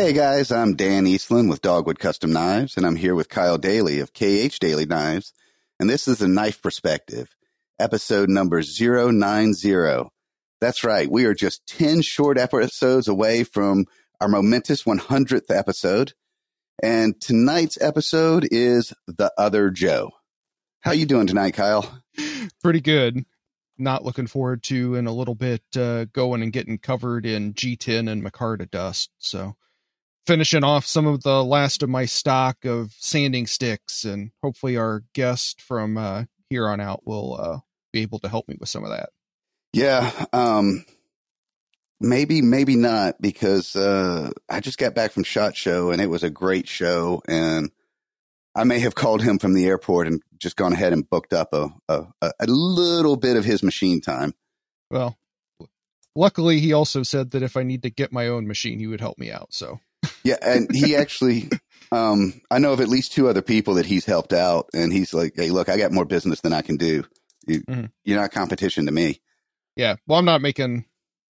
Hey guys, I'm Dan Eastland with Dogwood Custom Knives, and I'm here with Kyle Daly of KH Daly Knives, and this is the Knife Perspective, episode number 090. That's right, we are just 10 short episodes away from our momentous 100th episode, and tonight's episode is The Other Joe. How you doing tonight, Kyle? pretty good. Not looking forward to in a little bit uh, going and getting covered in G10 and Micarta dust. So finishing off some of the last of my stock of sanding sticks, and hopefully our guest from uh, here on out will uh, be able to help me with some of that. Yeah, um, maybe, maybe not, because uh, I just got back from Shot Show and it was a great show, and I may have called him from the airport and just gone ahead and booked up a a, a little bit of his machine time. Well, luckily he also said that if I need to get my own machine, he would help me out. So Yeah, and he actually, um, I know of at least two other people that he's helped out, and he's like, "Hey, look, I got more business than I can do. You, Mhm. You're not competition to me." yeah, well, I'm not making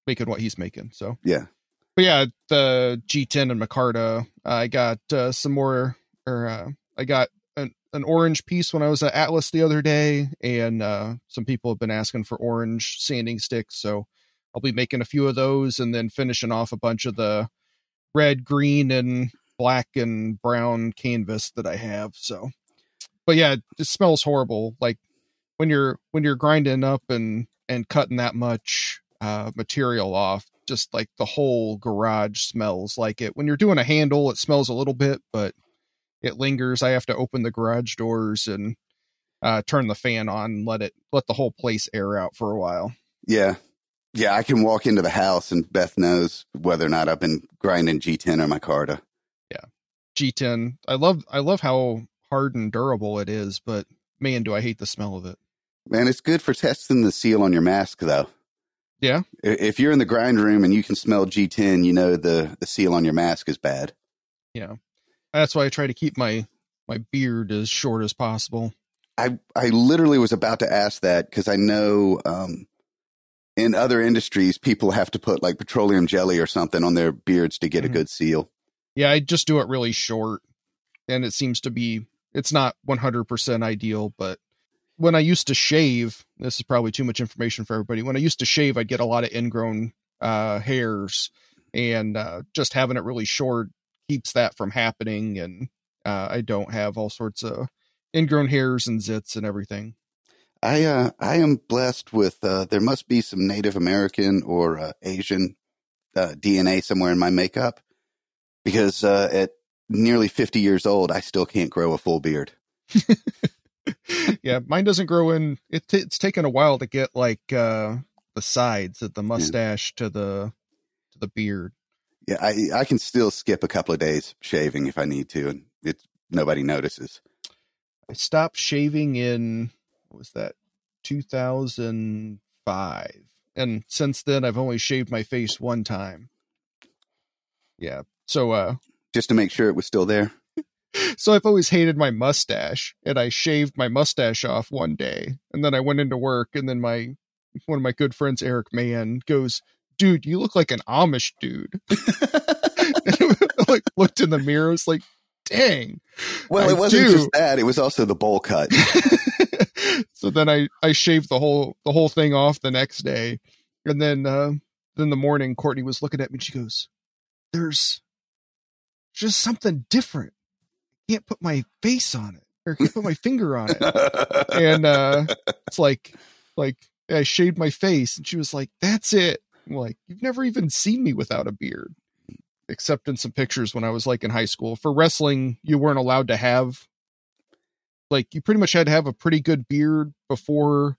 making what he's making. So Yeah, but yeah, the G10 and Micarta, I got uh, some more, or uh, I got an, an orange piece when I was at Atlas the other day, and uh, some people have been asking for orange sanding sticks, so I'll be making a few of those, and then finishing off a bunch of the red, green, and black and brown canvas that I have. So, but yeah, it smells horrible. Like when you're when you're grinding up and and cutting that much uh, material off, just like the whole garage smells like it. When you're doing a handle, it smells a little bit, but it lingers. I have to open the garage doors and uh, turn the fan on and let it let the whole place air out for a while. yeah, yeah. I can walk into the house and Beth knows whether or not I've been grinding G10 or Micarta. Yeah. G10. I love I love how hard and durable it is, but man, do I hate the smell of it. Man, it's good for testing the seal on your mask, though. Yeah. If you're in the grind room and you can smell G10, you know the, the seal on your mask is bad. Yeah. That's why I try to keep my my beard as short as possible. I, I literally was about to ask that because I know um, in other industries, people have to put like petroleum jelly or something on their beards to get Mhm. a good seal. Yeah, I just do it really short, and it seems to be. It's not 100% ideal, but when I used to shave, this is probably too much information for everybody. When I used to shave, I'd get a lot of ingrown uh, hairs, and uh, just having it really short keeps that from happening. And uh, I don't have all sorts of ingrown hairs and zits and everything. I uh, I am blessed with uh, there must be some Native American or uh, Asian uh, DNA somewhere in my makeup because uh, at nearly 50 years old, I still can't grow a full beard. yeah, mine doesn't grow in. It, it's taken a while to get like uh, the sides, of the mustache to the to the beard. Yeah, I I can still skip a couple of days shaving if I need to, and it's nobody notices. I stopped shaving in what was that 2005 and since then I've only shaved my face one time. Yeah. So uh Just to make sure it was still there. so I've always hated my mustache and I shaved my mustache off one day and then I went into work and then my one of my good friends Eric Mann goes, "Dude, you look like an Amish dude." I like looked in the mirror, I was like, "Dang." Well, I it wasn't do. just that; it was also the bowl cut. so then I I shaved the whole the whole thing off the next day, and then uh, then the morning Courtney was looking at me and she goes, "There's just something different. I can't put my face on it or can't put my finger on it." And uh, it's like like I shaved my face, and she was like, "That's it." I'm like, "You've never even seen me without a beard." Except in some pictures when I was like in high school. For wrestling, you weren't allowed to have like you pretty much had to have a pretty good beard before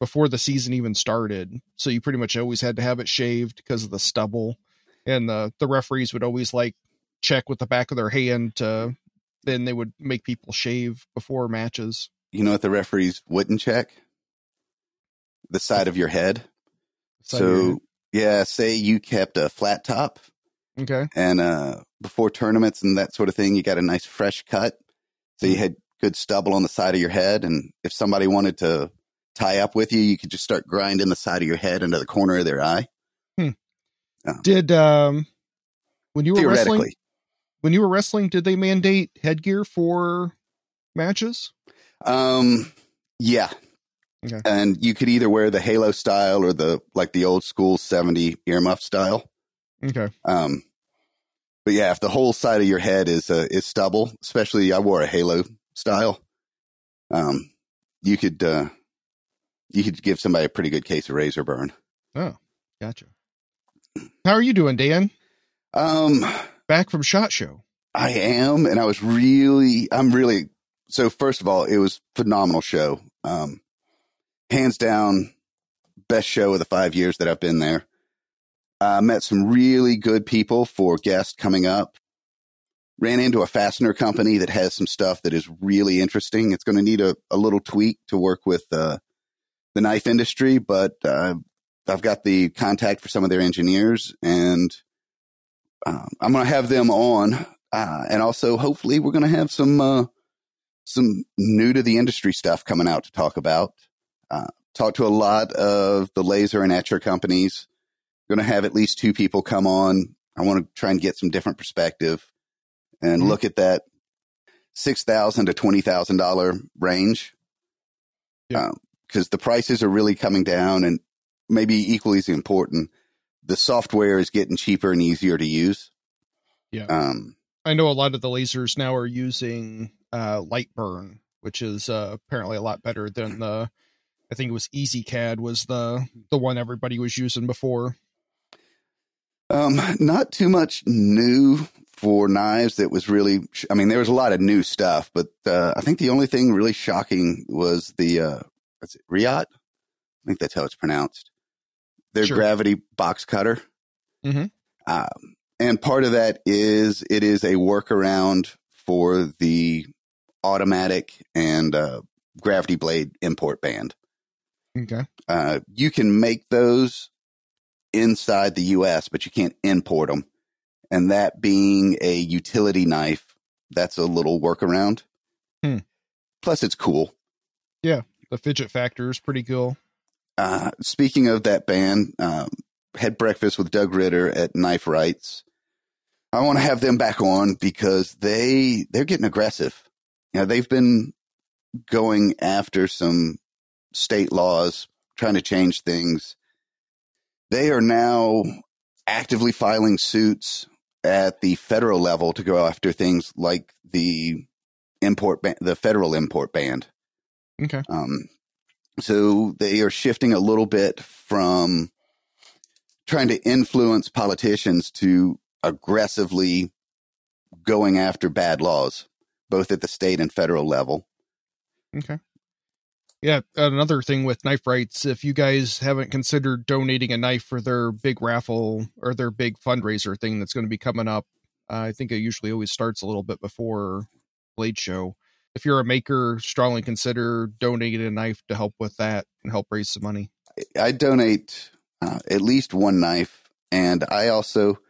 before the season even started. So you pretty much always had to have it shaved because of the stubble. And the the referees would always like check with the back of their hand to then they would make people shave before matches. You know what the referees wouldn't check? The side of your head. Side of your so head. yeah, say you kept a flat top okay. and uh before tournaments and that sort of thing, you got a nice fresh cut. So Mm-hmm. you had good stubble on the side of your head, and if somebody wanted to tie up with you, you could just start grinding the side of your head into the corner of their eye. Did um when you were wrestling when you were wrestling, did they mandate headgear for matches? um, yeah. Okay. And you could either wear the halo style or the like the old school seventy earmuff style. Okay. Um, but yeah, if the whole side of your head is uh, is stubble, especially I wore a halo style, um, you could uh, you could give somebody a pretty good case of razor burn. Oh, gotcha. How are you doing, Dan? Um, Back from Shot Show. I am, and I was really, I'm really. So first of all, it was phenomenal show. Um, hands down, best show of the five years that I've been there. I met some really good people for guests coming up. Ran into a fastener company that has some stuff that is really interesting. It's going to need a, a little tweak to work with uh, the knife industry, but uh, I've got the contact for some of their engineers, and um, I'm going to have them on, uh, and also hopefully we're going to have some uh, some new to the industry stuff coming out to talk about. Uh, talk to a lot of the laser and etcher companies. Going to have at least two people come on. I want to try and get some different perspective and Mhm. look at that six thousand to twenty thousand dollar range. Yeah. because the prices are really coming down, and maybe equally as important, the software is getting cheaper and easier to use. Yeah. Um, I know a lot of the lasers now are using uh, LightBurn, which is uh, apparently a lot better than the. I think it was EZCAD was the the one everybody was using before. Um, not too much new for knives that was really, I mean, there was a lot of new stuff, but uh, I think the only thing really shocking was the, uh, what's it, Riot? I think that's how it's pronounced. Their Sure. gravity box cutter. Mhm. Um, and part of that is it is a workaround for the automatic and uh, gravity blade import band. Okay. Uh, you can make those inside the U.S., but you can't import them. And that being a utility knife, that's a little workaround. Hmm. Plus, it's cool. Yeah, the fidget factor is pretty cool. Uh, speaking of that band, um, had breakfast with Doug Ritter at Knife Rights. I want to have them back on because they they're getting aggressive. You know, they've been going after some state laws, trying to change things. They are now actively filing suits at the federal level to go after things like the import ban- the federal import ban. Okay. Um, so they are shifting a little bit from trying to influence politicians to aggressively going after bad laws, both at the state and federal level. Okay. Yeah, another thing with knife rights, if you guys haven't considered donating a knife for their big raffle or their big fundraiser thing that's going to be coming up, uh, I think it usually always starts a little bit before Blade Show. If you're a maker, strongly consider donating a knife to help with that and help raise some money. I donate uh, at least one knife, and I also,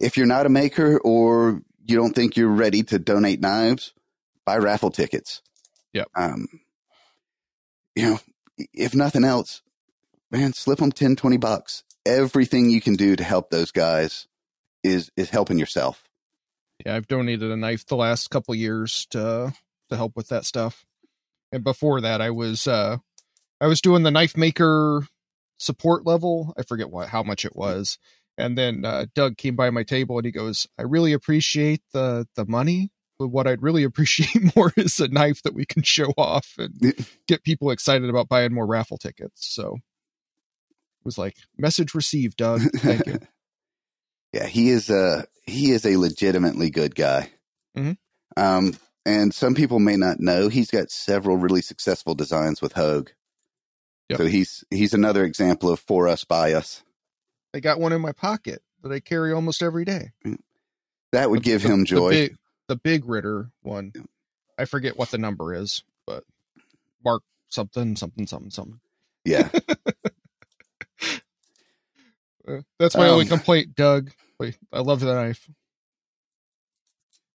if you're not a maker or you don't think you're ready to donate knives, buy raffle tickets. Yep. Um, you know, if nothing else, man, slip them 10, 20 bucks. Everything you can do to help those guys is is helping yourself. Yeah, I've donated a knife the last couple years to to help with that stuff. And before that, I was uh I was doing the knife maker support level. I forget what how much it was. And then uh, Doug came by my table and he goes, "I really appreciate the the money, what I'd really appreciate more is a knife that we can show off and get people excited about buying more raffle tickets." So it was like, "Message received, Doug. Thank you." Yeah, he is a he is a legitimately good guy. Mhm. Um, And some people may not know he's got several really successful designs with Hogue. Yep. So he's he's another example of for us by us. I got one in my pocket that I carry almost every day. That would give The- him joy. The big, the big Ritter one. I forget what the number is, but Mark something, something, something, something. yeah. Uh, that's my only Um, complaint, Doug. I love the knife.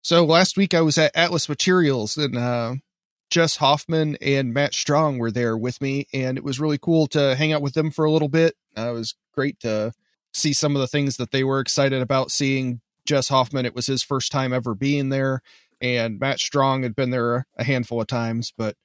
So last week I was at Atlas Materials and uh, Jess Hoffman and Matt Strong were there with me, and it was really cool to hang out with them for a little bit. Uh, it was great to see some of the things that they were excited about seeing. Jess Hoffman, it was his first time ever being there, and Matt Strong had been there a handful of times, but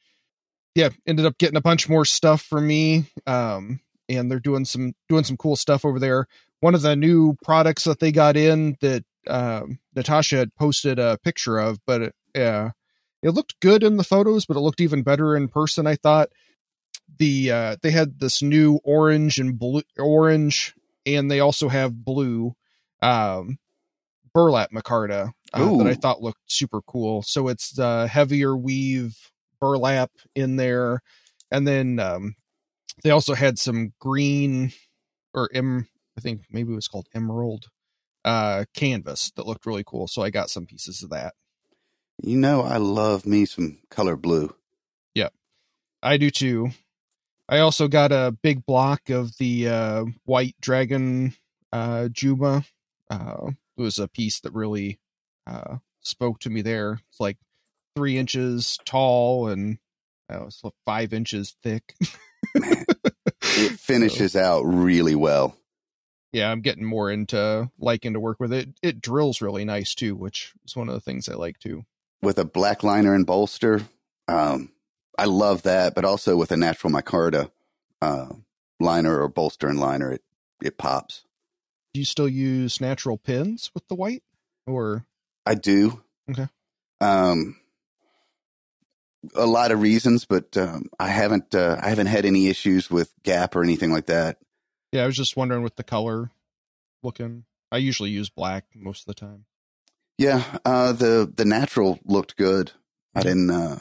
yeah, ended up getting a bunch more stuff for me. Um, and they're doing some doing some cool stuff over there. One of the new products that they got in that um, Natasha had posted a picture of, but it, uh, it looked good in the photos, but it looked even better in person. I thought the uh, they had this new orange and blue orange, and they also have blue um, burlap micarta uh, that I thought looked super cool. So it's the heavier weave burlap in there, and then um, they also had some green or em I think maybe it was called emerald uh canvas that looked really cool. So I got some pieces of that. You know, I love me some color blue. Yep, I do too. I also got a big block of the uh white dragon uh Juma. Uh was a piece that really uh spoke to me there. It's like three inches tall and uh, it's like five inches thick. It finishes out really well. yeah, I'm getting more into liking to work with it. It drills really nice too, which is one of the things I like too. With a black liner and bolster, um, I love that. But also with a natural micarta uh, liner or bolster and liner, it it pops. Do you still use natural pins with the white, or I do. Okay. Um, a lot of reasons, but um, I haven't uh, I haven't had any issues with gap or anything like that. yeah? I was just wondering with the color looking. I usually use black most of the time. Yeah, uh, the the natural looked good. I didn't. Uh,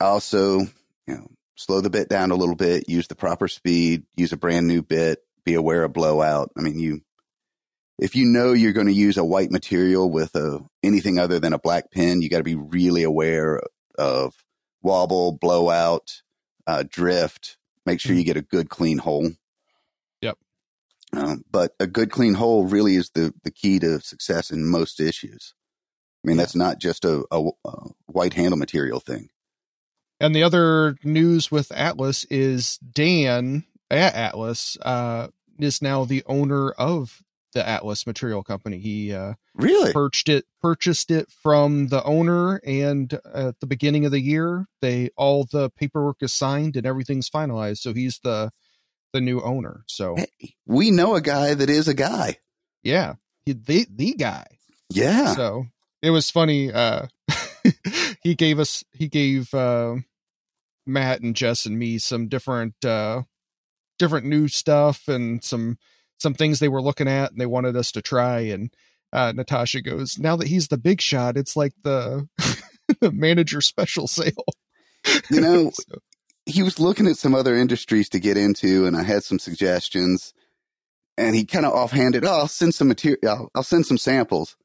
I also, you know, slow the bit down a little bit, use the proper speed, use a brand new bit, be aware of blowout. I mean, you if you know you're going to use a white material with a anything other than a black pen, you got to be really aware of wobble, blowout, uh, drift. Make sure you get a good clean hole. Yep. Um, but a good clean hole really is the the key to success in most issues. I mean, Yeah. that's not just a, a, a white handle material thing. And the other news with Atlas is Dan at Atlas uh, is now the owner of the Atlas Material Company. He uh, Really? purchased it purchased it from the owner, and at the beginning of the year, they all the paperwork is signed and everything's finalized. So he's the the new owner. So Hey, we know a guy that is a guy. yeah, he, the the guy. Yeah. So it was funny. Uh, he gave us he gave uh, Matt and Jess and me some different uh, different new stuff and some some things they were looking at and they wanted us to try. And uh, Natasha goes, "Now that he's the big shot, it's like the, the manager special sale." You know, So, he was looking at some other industries to get into, and I had some suggestions. And he kind of offhanded, "Oh, I'll send some material. I'll, I'll send some samples."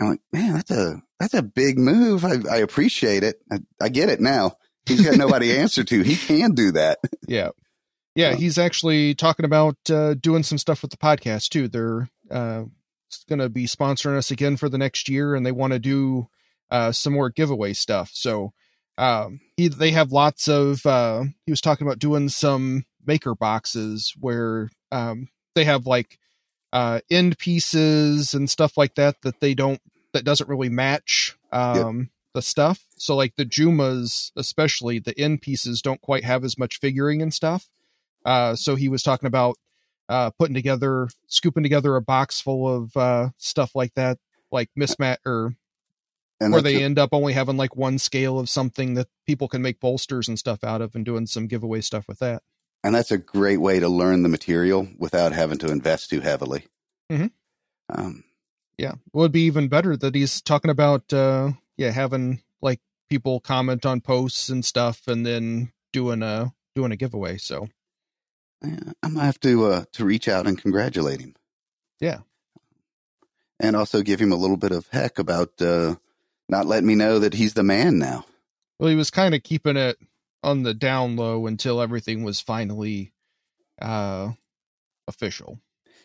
I'm like, "Man, that's a that's a big move. I, I appreciate it. I, I get it now. He's got nobody to answer to. He can do that. yeah, yeah. Wow. He's actually talking about uh, doing some stuff with the podcast too. They're uh, going to be sponsoring us again for the next year, and they want to do uh, some more giveaway stuff. So um, he they have lots of. Uh, he was talking about doing some maker boxes where um, they have like uh, end pieces and stuff like that that they don't that doesn't really match um, the stuff. So like the Jumas, especially the end pieces, don't quite have as much figuring and stuff. Uh, so he was talking about uh, putting together, scooping together a box full of uh, stuff like that, like mismatch or And where they end up only having like one scale of something that people can make bolsters and stuff out of, and doing some giveaway stuff with that. and that's a great way to learn the material without having to invest too heavily. Mhm. Um, Yeah, it would be even better that he's talking about uh, yeah having like people comment on posts and stuff, and then doing a doing a giveaway. So Yeah, I'm gonna have to uh, to reach out and congratulate him. Yeah. and also give him a little bit of heck about uh, not letting me know that he's the man now. well, he was kind of keeping it on the down low until everything was finally uh official.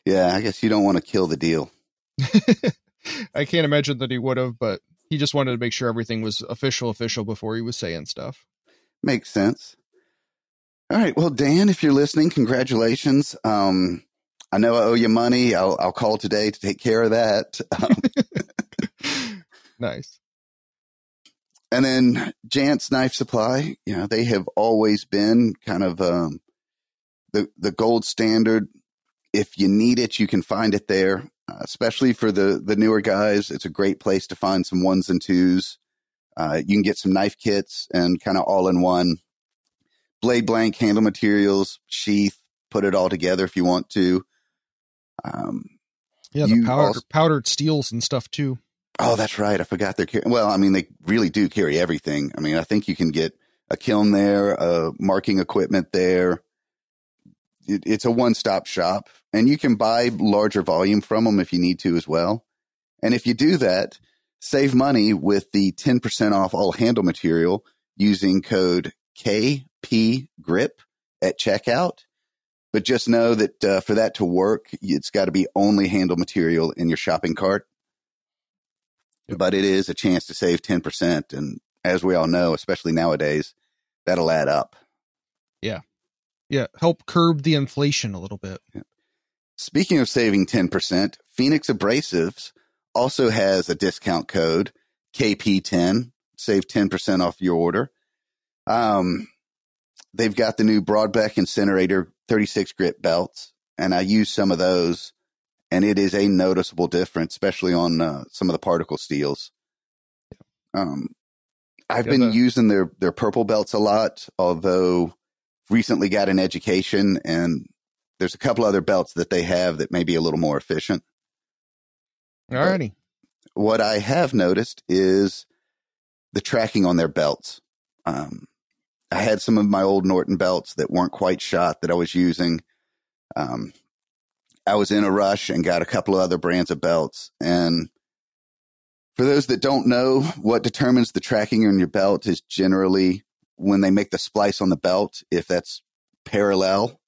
Yeah, I guess you don't want to kill the deal. I can't imagine that he would have, but he just wanted to make sure everything was official, official before he was saying stuff. Makes sense. All right. Well, Dan, if you're listening, congratulations. Um, I know I owe you money. I'll, I'll call today to take care of that. Um, nice. and then Jantz Knife Supply, you know, they have always been kind of um, the the gold standard. If you need it, you can find it there. Uh, especially for the the newer guys, it's a great place to find some ones and twos. Uh, you can get some knife kits and kind of all in one blade blank handle materials, sheath, put it all together if you want to. Um, Yeah, the You powdered, also- powdered steels and stuff too. Oh, that's right. I forgot they're carrying. Well, I mean, they really do carry everything. I mean, I think you can get a kiln there, uh, marking equipment there. It, it's a one stop shop, and you can buy larger volume from them if you need to as well. And if you do that, save money with the 10% off all handle material using code KP Grip at checkout. But just know that uh, for that to work, it's got to be only handle material in your shopping cart Yep. but it is a chance to save 10%. And as we all know, especially nowadays, that'll add up. Yeah, Yeah. help curb the inflation a little bit. Speaking of saving 10%, Phoenix Abrasives also has a discount code KP10, save 10% off your order. Um, they've got the new Broadbeck Incinerator 36 grit belts, and I use some of those, and it is a noticeable difference, especially on uh, some of the particle steels. Um, I've Yeah, been the- using their their purple belts a lot, although recently got an education and there's a couple other belts that they have that may be a little more efficient. Alrighty. What I have noticed is the tracking on their belts. Um, I had some of my old Norton belts that weren't quite shot that I was using. Um, I was in a rush and got a couple of other brands of belts. And for those that don't know, what determines the tracking on your belt is generally when they make the splice on the belt, if that's parallel.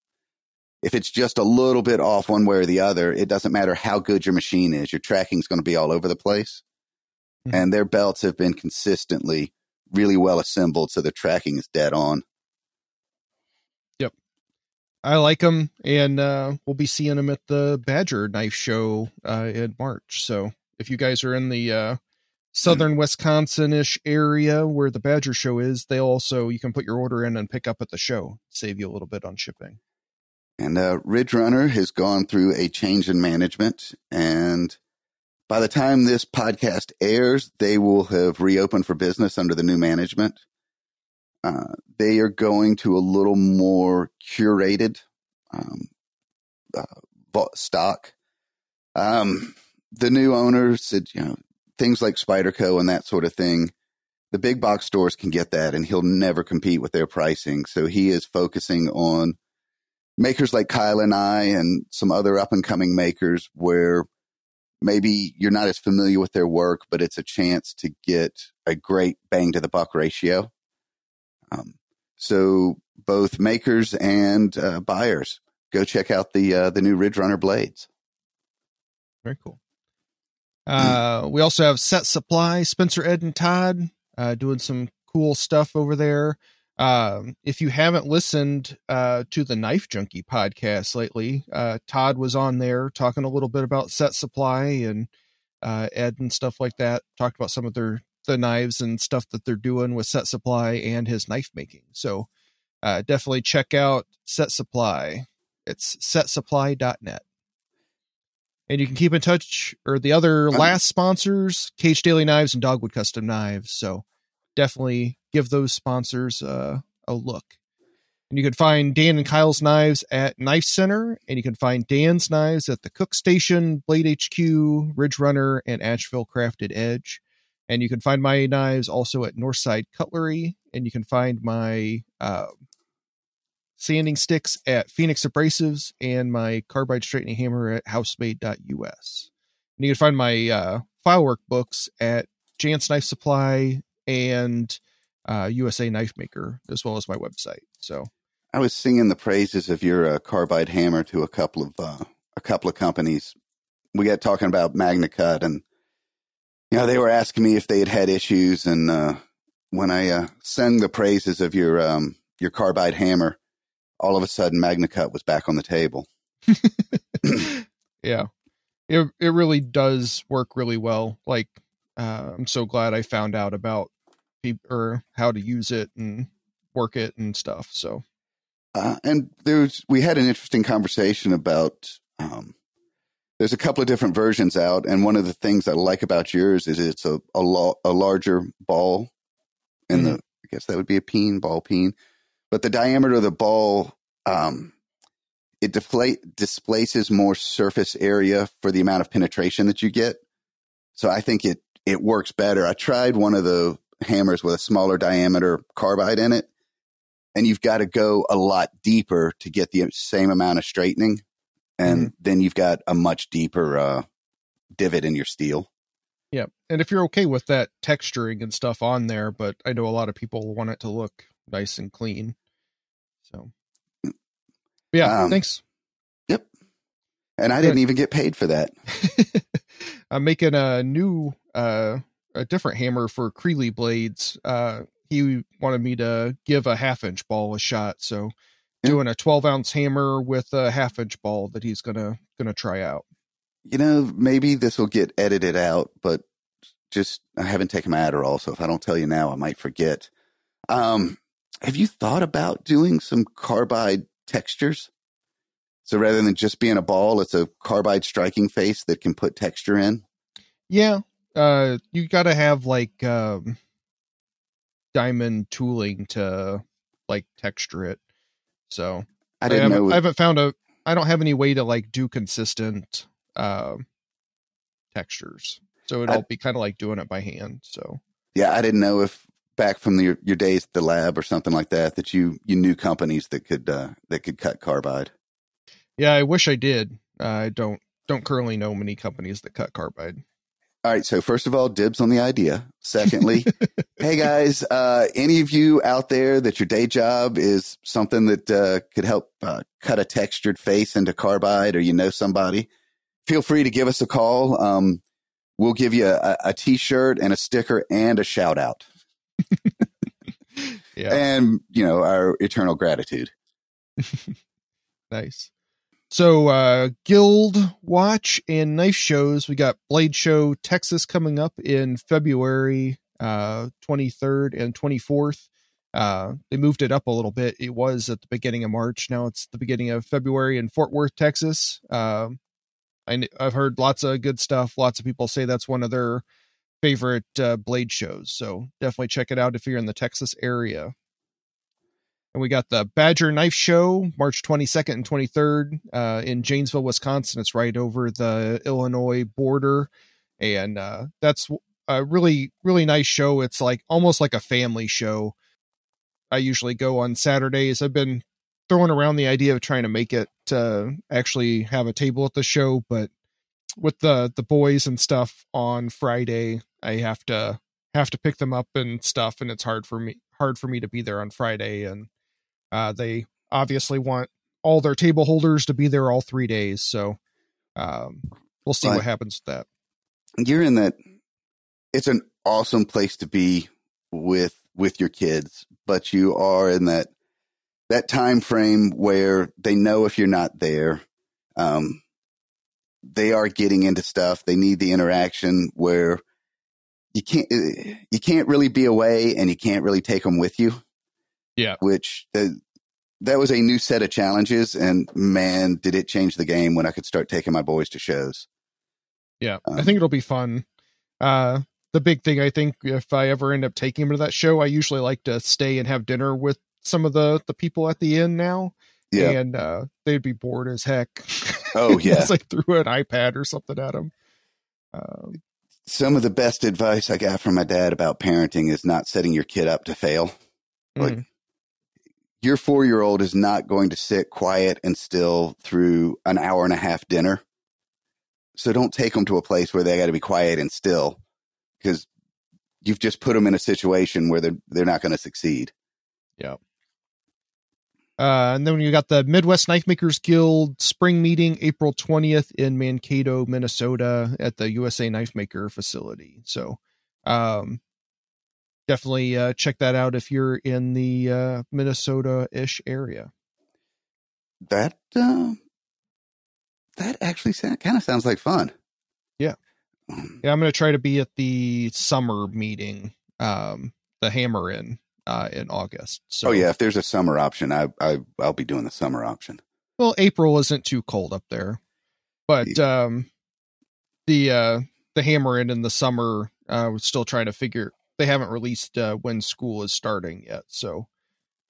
If it's just a little bit off one way or the other, it doesn't matter how good your machine is, your tracking is going to be all over the place. Mhm. And their belts have been consistently really well assembled, so the tracking is dead on. Yep, I like them, and uh, we'll be seeing them at the Badger Knife Show uh, in March. So if you guys are in the uh, southern Wisconsin ish area where the Badger Show is, they also you can put your order in and pick up at the show, save you a little bit on shipping. And uh, Ridge Runner has gone through a change in management. And by the time this podcast airs, they will have reopened for business under the new management. Uh, they are going to a little more curated um, uh, stock. Um, the new owner said, you know, things like Spyderco and that sort of thing. The big box stores can get that, and he'll never compete with their pricing. So he is focusing on makers like Kyle and I and some other up and coming makers where maybe you're not as familiar with their work, but it's a chance to get a great bang to the buck ratio. Um, so both makers and uh, buyers go check out the uh, the new Ridge Runner blades. Very cool. Uh, we also have Set Supply, Spencer, Ed, and Todd uh, doing some cool stuff over there. Um, if you haven't listened uh, to the Knife Junkie podcast lately, uh, Todd was on there talking a little bit about Set Supply and uh, Ed and stuff like that. Talked about some of their the knives and stuff that they're doing with Set Supply and his knife making. So uh, definitely check out Set Supply. It's setsupply.net. And you can keep in touch or the other last sponsors, KH Daly Knives and Dogwood Custom Knives. So definitely give those sponsors uh, a look. And you can find Dan and Kyle's knives at Knife Center, and you can find Dan's knives at the Cook Station, Blade HQ, Ridge Runner, and Asheville Crafted Edge. And you can find my knives also at Northside Cutlery, and you can find my uh, sanding sticks at Phoenix Abrasives and my carbide straightening hammer at housemade.us. And you can find my uh, filework books at Jantz Knife Supply and uh, USA Knife Maker, as well as my website. So I was singing the praises of your uh, carbide hammer to a couple of uh, a couple of companies. We got talking about MagnaCut, and you know they were asking me if they had had issues. And uh, when I uh, sang the praises of your um, your carbide hammer, all of a sudden MagnaCut was back on the table. yeah, it it really does work really well. Like uh, I'm so glad I found out about or how to use it and work it and stuff. So uh, and there's we had an interesting conversation about um, there's a couple of different versions out, and one of the things I like about yours is it's a a, lo- a larger ball, and mm-hmm. the I guess that would be a peen ball peen, but the diameter of the ball um, it deflate displaces more surface area for the amount of penetration that you get. So I think it it works better. I tried one of the hammers with a smaller diameter carbide in it, and you've got to go a lot deeper to get the same amount of straightening, and mm-hmm. then you've got a much deeper uh, divot in your steel. Yeah, and if you're okay with that texturing and stuff on there, but I know a lot of people want it to look nice and clean. So, yeah, um, thanks. Yep, and I didn't even get paid for that. I'm making a new, uh, a different hammer for Creeley blades. Uh, he wanted me to give a half inch ball a shot. So yeah. doing a 12 ounce hammer with a half inch ball that he's gonna gonna try out. You know, maybe this will get edited out, but just I haven't taken my Adderall, so if I don't tell you now, I might forget. Um, have you thought about doing some carbide textures? So rather than just being a ball, it's a carbide striking face that can put texture in. Yeah, uh, you got to have like um, diamond tooling to like texture it. So I didn't I haven't, know. I haven't found a. I don't have any way to like do consistent uh, textures. So it'll I, be kind of like doing it by hand. So yeah, I didn't know if back from the, your, your days at the lab or something like that that you you knew companies that could uh, that could cut carbide. Yeah, I wish I did. Uh, I don't don't currently know many companies that cut carbide. All right. So first of all, dibs on the idea. Secondly, hey guys, uh, any of you out there that your day job is something that uh, could help uh, cut a textured face into carbide, or you know somebody, feel free to give us a call. Um, we'll give you a a t-shirt and a sticker and a shout out. yeah. And you know our eternal gratitude. nice. So, uh, Guild Watch and knife shows. We got Blade Show Texas coming up in February uh, 23rd and 24th. Uh, they moved it up a little bit. It was at the beginning of March. Now it's the beginning of February in Fort Worth, Texas. Uh, I, have heard lots of good stuff. Lots of people say that's one of their favorite uh, blade shows. So definitely check it out if you're in the Texas area. And we got the Badger Knife Show, March 22nd and 23rd uh, in Janesville, Wisconsin. It's right over the Illinois border. And uh, that's a really, really nice show. It's like almost like a family show. I usually go on Saturdays. I've been throwing around the idea of trying to make it to actually have a table at the show, but with the the boys and stuff on Friday, I have to have to pick them up and stuff, and it's hard for me hard for me to be there on Friday and uh, they obviously want all their table holders to be there all three days. So um, we'll see what happens with that. You're in that. It's an awesome place to be with with your kids, but you are in that that time frame where they know if you're not there, um, they are getting into stuff. They need the interaction where you can't you can't really be away and you can't really take them with you. Yeah. Which uh, that was a new set of challenges. And man, did it change the game when I could start taking my boys to shows. Yeah. Um, I think it'll be fun. Uh, the big thing, I think, if I ever end up taking them to that show, I usually like to stay and have dinner with some of the, the people at the inn now. Yeah. And uh, they'd be bored as heck. Oh, yeah. it's like threw an iPad or something at them. Um, some of the best advice I got from my dad about parenting is not setting your kid up to fail. Like, Mhm. Your four year old is not going to sit quiet and still through an hour and a half dinner. So don't take them to a place where they got to be quiet and still because you've just put them in a situation where they're, they're not going to succeed. Uh, and then you got the Midwest Knife Makers Guild spring meeting April 20th in Mankato, Minnesota at the USA Knife Maker facility. So um, definitely uh, check that out if you're in the uh, Minnesota ish area. That, uh, that actually kind of sounds like fun. Yeah. Um, Yeah, I'm going to try to be at the summer meeting, um, the Hammer In uh, in August. So, oh yeah. If there's a summer option, I, I, I'll be doing the summer option. Well, April isn't too cold up there, but um, the uh, the hammer in in the summer. Uh, we're still trying to figure. They haven't released uh, when school is starting yet, so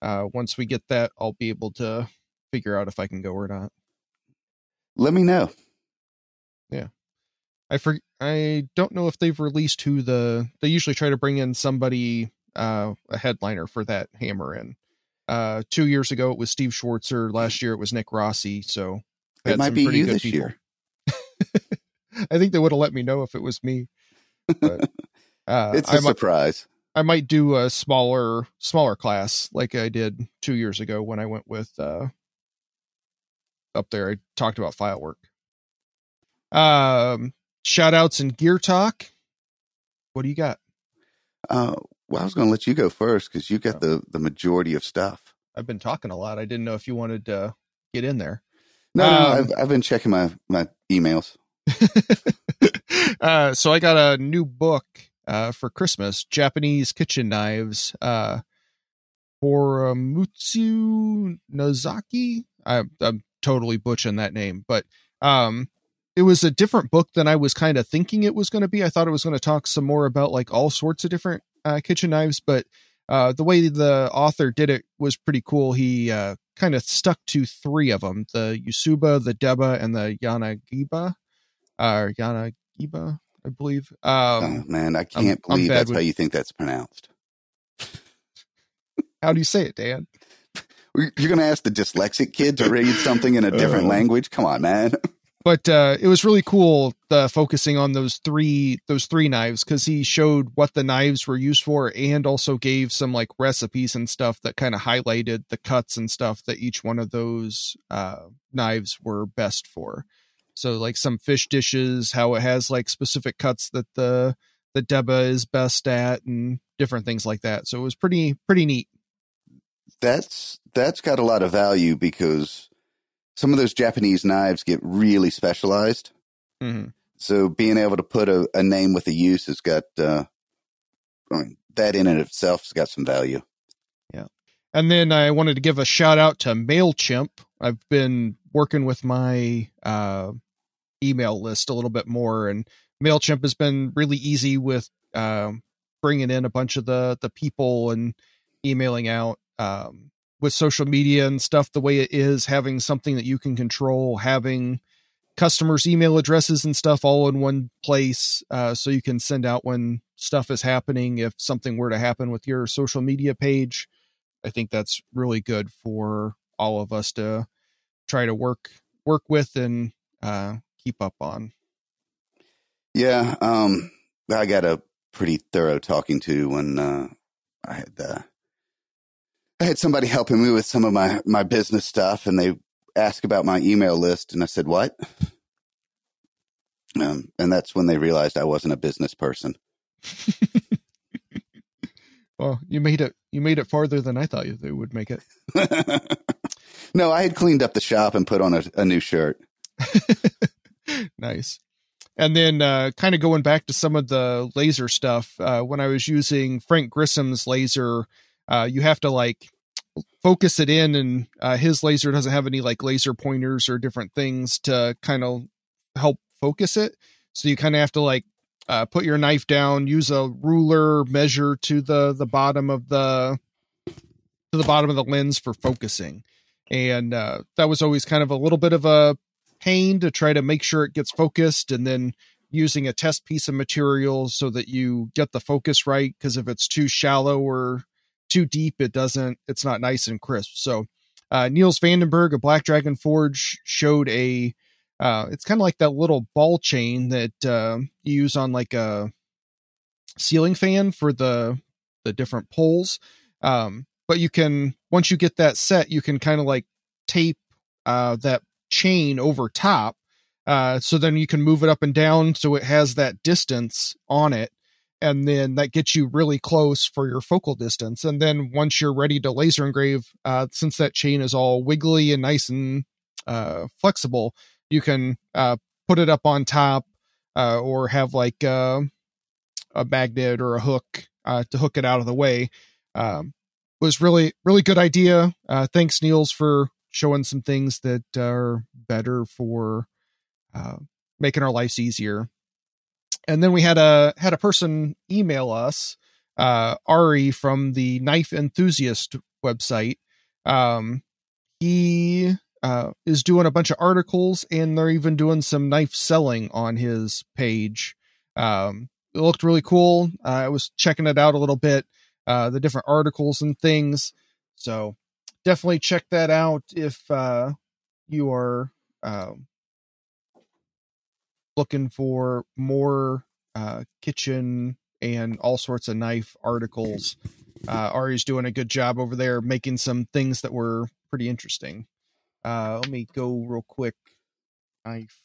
uh, once we get that, I'll be able to figure out if I can go or not. Let me know. Yeah, I for I don't know if they've released who the. They usually try to bring in somebody uh, a headliner for that hammer in. Uh, two years ago it was Steve Schwarzer. Last year it was Nick Rossi. So It might be you this people. year. I think they would have let me know if it was me. But, uh, It's a I might surprise. I might do a smaller smaller class like I did two years ago when I went with uh, up there. I talked about file work. Um, shout outs and gear talk. What do you got? Uh, well, I was going to let you go first because you got Oh. the, the majority of stuff. I've been talking a lot. I didn't know if you wanted to get in there. No, no, Um, I've, I've been checking my, my emails. uh, so I got a new book uh, for Christmas, Japanese kitchen knives. Uh, for Mutsu Nozaki. I, I'm totally butchering that name, but um, it was a different book than I was kind of thinking it was going to be. I thought it was going to talk some more about like all sorts of different uh, kitchen knives, but uh, the way the author did it was pretty cool. He uh, kind of stuck to three of them: the Yusuba, the Deba, and the Yanagiba, or Yanagiba, I believe. Um, oh, man, I can't I'm believe bad that's with- how you think that's pronounced. how do you say it, Dan? You're going to ask the dyslexic kid to read something in a different Oh. language? Come on, man. but uh, it was really cool the focusing on those three those three knives because he showed what the knives were used for and also gave some like recipes and stuff that kind of highlighted the cuts and stuff that each one of those uh, knives were best for so like some fish dishes how it has like specific cuts that the the deba is best at and different things like that so it was pretty pretty neat That's that's got a lot of value because some of those Japanese knives get really specialized. Mhm. So being able to put a, a name with a use has got, uh, I mean, that in and of itself has got some value. Yeah. And then I wanted to give a shout out to MailChimp. I've been working with my uh, email list a little bit more, and MailChimp has been really easy with um, bringing in a bunch of the, the people and emailing out um, with social media and stuff the way it is, having something that you can control, having customers' email addresses and stuff all in one place uh, so you can send out when stuff is happening if something were to happen with your social media page. I think that's really good for all of us to try to work work with and uh, keep up on. Yeah. Um, I got a pretty thorough talking to when, uh, I had, uh, I had somebody helping me with some of my, my business stuff and they asked about my email list and I said, what? Um, and that's when they realized I wasn't a business person. Well, you made it. You made it farther than I thought you they would make it. no, I had cleaned up the shop and put on a, a new shirt. nice. And then, uh, kind of going back to some of the laser stuff. Uh, when I was using Frank Grissom's laser, uh, you have to like focus it in, and uh, his laser doesn't have any like laser pointers or different things to kind of help focus it. So you kind of have to like uh, put your knife down, use a ruler, measure to the the bottom of the to the bottom of the lens for focusing, and uh, that was always kind of a little bit of a pain to try to make sure it gets focused. And then using a test piece of material so that you get the focus right. Because if it's too shallow or too deep, it doesn't. It's not nice and crisp. So uh, Niels Vandenberg of Black Dragon Forge showed a. Uh, it's kind of like that little ball chain that uh, you use on like a ceiling fan for the the different poles. Um, but you can once you get that set, you can kind of like tape uh, that chain over top. Uh, so then you can move it up and down so it has that distance on it. And then that gets you really close for your focal distance. And then once you're ready to laser engrave, uh, since that chain is all wiggly and nice and uh, flexible, you can uh, put it up on top uh, or have like uh, a magnet or a hook uh, to hook it out of the way. Um, was really really good idea. Uh, thanks Niels for showing some things that are better for uh, making our lives easier. And then we had a had a person email us, uh, Ari from the Knife Enthusiast website. Um, he uh, is doing a bunch of articles, and they're even doing some knife selling on his page. Um, it looked really cool. Uh, I was checking it out a little bit, uh, the different articles and things. So definitely check that out if uh, you are um, looking for more uh, kitchen and all sorts of knife articles. Uh, Ari's doing a good job over there making some things that were pretty interesting. Uh, let me go real quick. Knife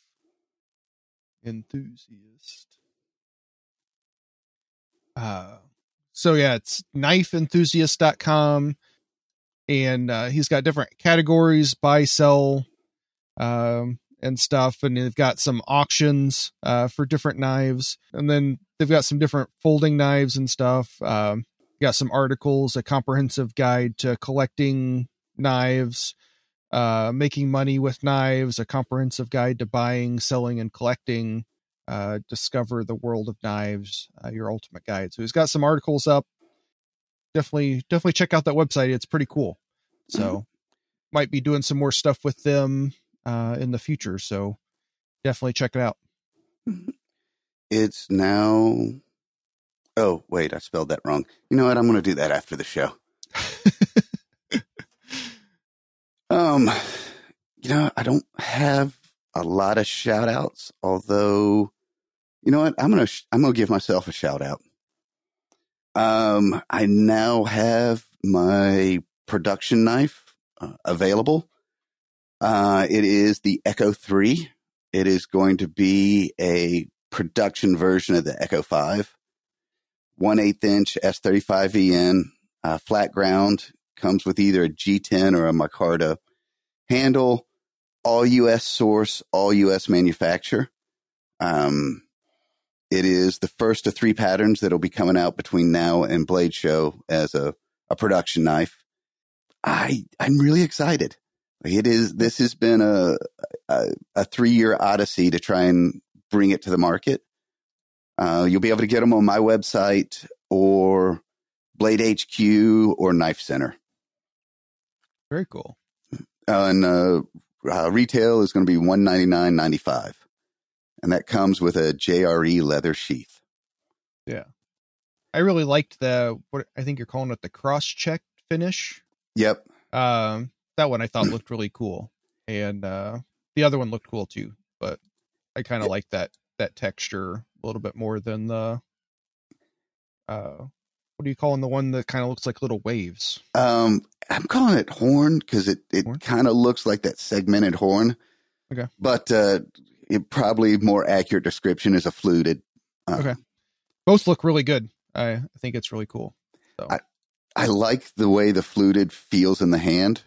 enthusiast. Uh, so yeah, it's knifeenthusiast.com and uh, he's got different categories buy sell um, and stuff and they've got some auctions uh, for different knives and then they've got some different folding knives and stuff um, got some articles a comprehensive guide to collecting knives uh, making money with knives a comprehensive guide to buying selling and collecting uh, discover the world of knives uh, your ultimate guide. So he's got some articles up definitely definitely check out that website. It's pretty cool. So mm-hmm. might be doing some more stuff with them uh, in the future. So definitely check it out. Mm-hmm. it's now oh wait i spelled that wrong. You know what? I'm going to do that after the show. Um you know i don't have a lot of shout outs although you know what? I'm going to sh- i'm going to give myself a shout out um, I now have my production knife uh, available. Uh, it is the Echo 3. It is going to be a production version of the Echo 5. 1 8 inch S35VN, uh, flat ground, comes with either a G10 or a Micarta handle, all US source, all US manufacture. Um, it is the first of three patterns that'll be coming out between now and Blade Show as a, a production knife. I I'm really excited. It is. This has been a a, a three year odyssey to try and bring it to the market. Uh, you'll be able to get them on my website or Blade HQ or Knife Center. Very cool. Uh, and uh, uh retail is going to be one ninety nine ninety five and that comes with a JRE leather sheath. Yeah. I really liked the what I think you're calling it the cross check finish. Yep. Um that one I thought looked really cool. And uh the other one looked cool too, but I kind of like that that texture a little bit more than the uh what are you calling the one that kind of looks like little waves? Um I'm calling it horn because it it kind of looks like that segmented horn. Okay. But uh it probably more accurate description is a fluted. Uh, okay. Both look really good. I, I think it's really cool. So. I, I like the way the fluted feels in the hand.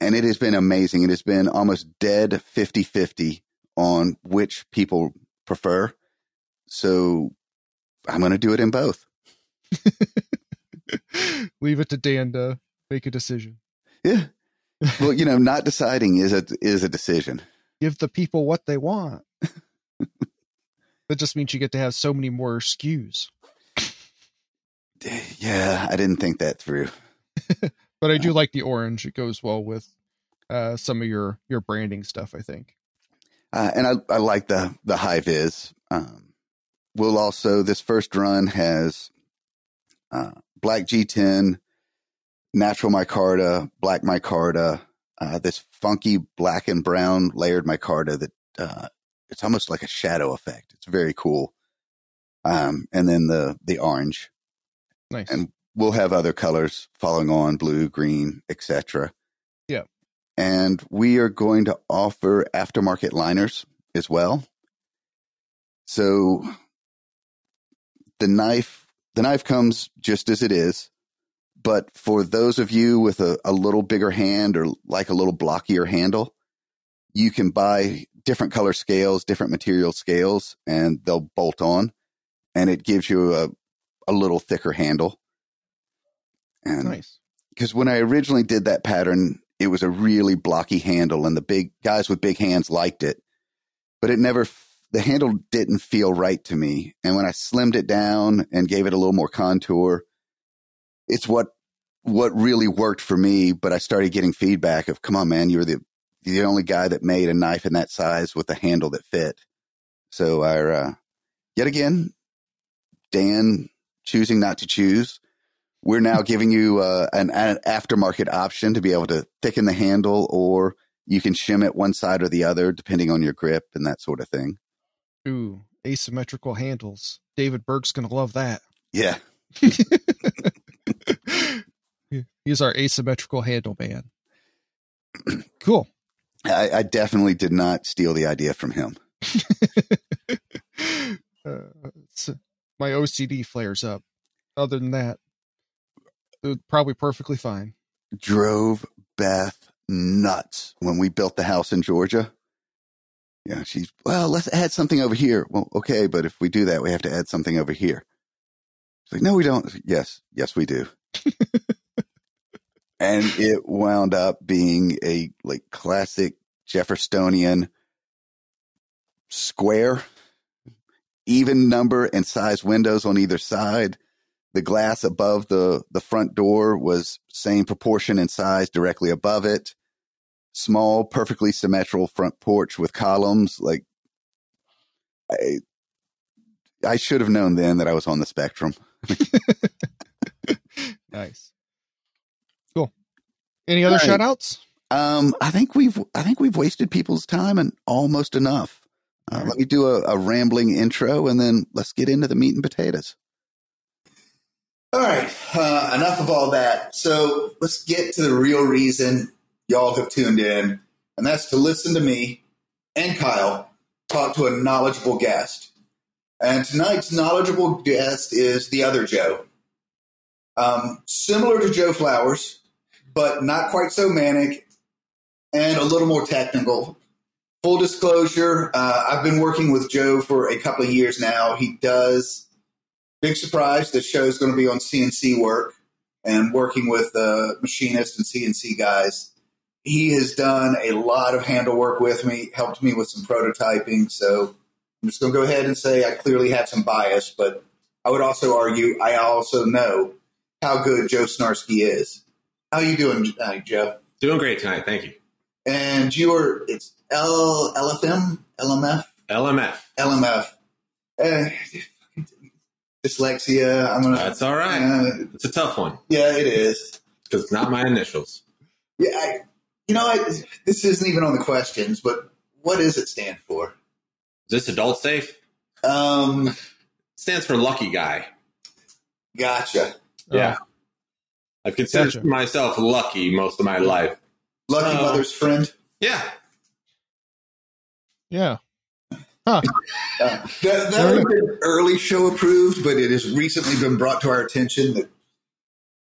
And it has been amazing. It has been almost dead 50 50 on which people prefer. So I'm going to do it in both. Leave it to Dan to make a decision. Yeah. Well, you know, not deciding is a is a decision give the people what they want. that just means you get to have so many more SKUs. Yeah, I didn't think that through. but I do like the orange. It goes well with uh, some of your your branding stuff. I think. Uh, and I, I like the the high vis. Um, we'll also this first run has uh, black G10, natural micarta, black micarta, uh, this funky black and brown layered micarta that uh, it's almost like a shadow effect. It's very cool. Um, and then the the orange, Nice. and we'll have other colors following on blue, green, etc. Yeah. And we are going to offer aftermarket liners as well. So the knife the knife comes just as it is, but for those of you with a, a little bigger hand or like a little blockier handle, you can buy different color scales, different material scales, and they'll bolt on and it gives you a, a little thicker handle. And nice. because when I originally did that pattern, it was a really blocky handle, and the big guys with big hands liked it, but it never. The handle didn't feel right to me, and when I slimmed it down and gave it a little more contour, it's what what really worked for me. But I started getting feedback of, "Come on, man, you're the the only guy that made a knife in that size with a handle that fit." So I, uh, yet again, Dan choosing not to choose we're now giving you uh, an, an aftermarket option to be able to thicken the handle or you can shim it one side or the other depending on your grip and that sort of thing Ooh, asymmetrical handles. David Burke's gonna love that. yeah He's our asymmetrical handle man. cool. I, I definitely did not steal the idea from him uh, my OCD flares up. Other than that, probably perfectly fine. drove beth nuts when we built the house in georgia yeah she's well let's add something over here well okay but if we do that we have to add something over here she's like no we don't yes yes we do and it wound up being a like classic jeffersonian square. Even number and size windows on either side. The glass above the the front door was same proportion and size directly above it. Small perfectly symmetrical front porch with columns like i i should have known then that i was on the spectrum. Nice. Cool. Any other All right. shout outs? um i think we've i think we've wasted people's time and almost enough uh, All right. let me do a, a rambling intro and then let's get into the meat and potatoes All right, uh, enough of all that. So let's get to the real reason y'all have tuned in, and that's to listen to me and Kyle talk to a knowledgeable guest. And tonight's knowledgeable guest is the other Joe. Um, similar to Joe Flowers, but not quite so manic and a little more technical. Full disclosure, uh, I've been working with Joe for a couple of years now. He does big surprise the show is going to be on cnc work and working with uh, machinists and cnc guys he has done a lot of handle work with me helped me with some prototyping so i'm just going to go ahead and say i clearly have some bias but i would also argue i also know how good joe Snarski is how you doing uh, joe Doing great tonight. Thank you. and you're it's L, lfm lmf LMF. lmf uh, dyslexia i'm gonna That's all right. uh, It's a tough one Yeah, it is. because it's not my initials. Yeah, I, you know, I, this isn't even on the questions, but what does it stand for? Is this adult safe? Um, It stands for lucky guy. gotcha. Yeah. I've considered Gotcha. myself lucky most of my life. Lucky So- mother's friend. Yeah. Yeah. Uh, that that would have been early show approved, but it has recently been brought to our attention that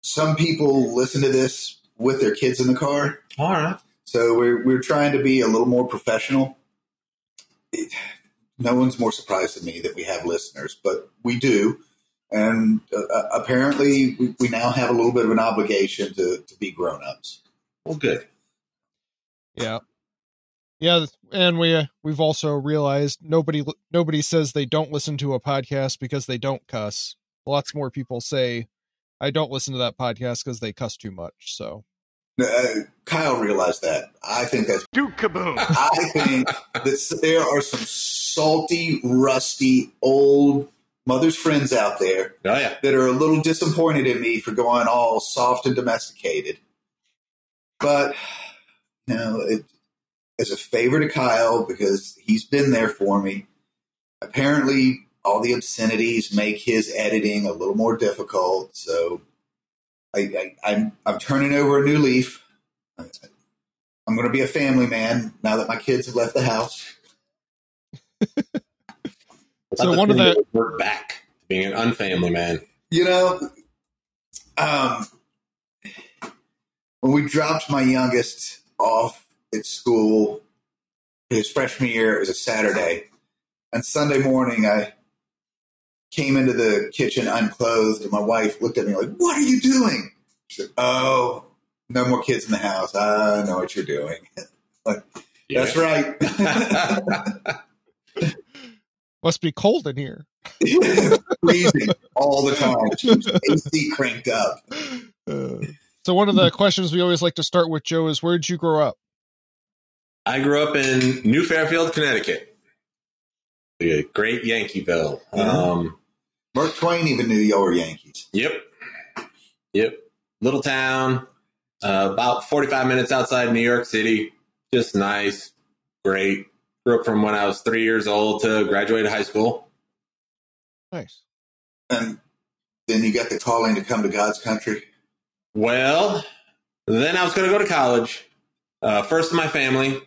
some people listen to this with their kids in the car. All right. So we're we're trying to be a little more professional. It- no one's more surprised than me that we have listeners, but we do, and uh, uh, apparently we, we now have a little bit of an obligation to to be grown ups. Well, good. Yeah. Yeah, and we uh, we've also realized nobody nobody says they don't listen to a podcast because they don't cuss. Lots more people say I don't listen to that podcast because they cuss too much. So Uh, Kyle realized that. I think that's. Duke Kaboom. I think that there are some salty, rusty, old mother's friends out there Oh yeah. that are a little disappointed in me for going all soft and domesticated. But you know, it, as a favor to Kyle because he's been there for me. Apparently, all the obscenities make his editing a little more difficult. So, I, I, I'm I'm turning over a new leaf. I'm going to be a family man now that my kids have left the house. So one of the- work back to being an unfamily man. You know, um, when we dropped my youngest off at school, his freshman year, it was a Saturday. And Sunday morning, I came into the kitchen unclothed, and my wife looked at me like, What are you doing? She said, Oh, no more kids in the house. I know what you're doing. That's right. Must be cold in here. Freezing all the time. AC cranked up. Uh, so one of the questions we always like to start with, Joe, is where did you grow up? I grew up in New Fairfield, Connecticut. The great Yankeeville. Yeah. Um, Mark Twain even knew y'all were Yankees. Yep. Yep. Little town, uh, about 45 minutes outside New York City. Just nice, great. Grew up from when I was three years old to graduated high school. Nice. And then you got the calling to come to God's country. Well, then I was going to go to college, uh, first in my family.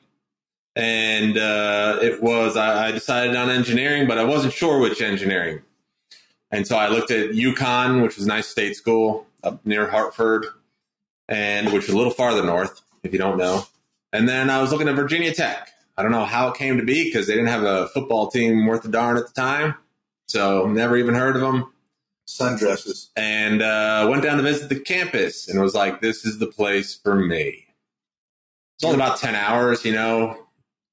And uh, it was, I, I decided on engineering, but I wasn't sure which engineering. And so I looked at UConn, which was a nice state school up near Hartford, and which is a little farther north, if you don't know. And then I was looking at Virginia Tech. I don't know how it came to be because they didn't have a football team worth a darn at the time. So never even heard of them Sundresses. and uh, went down to visit the campus and was like, "This is the place for me." It's only about ten hours, you know.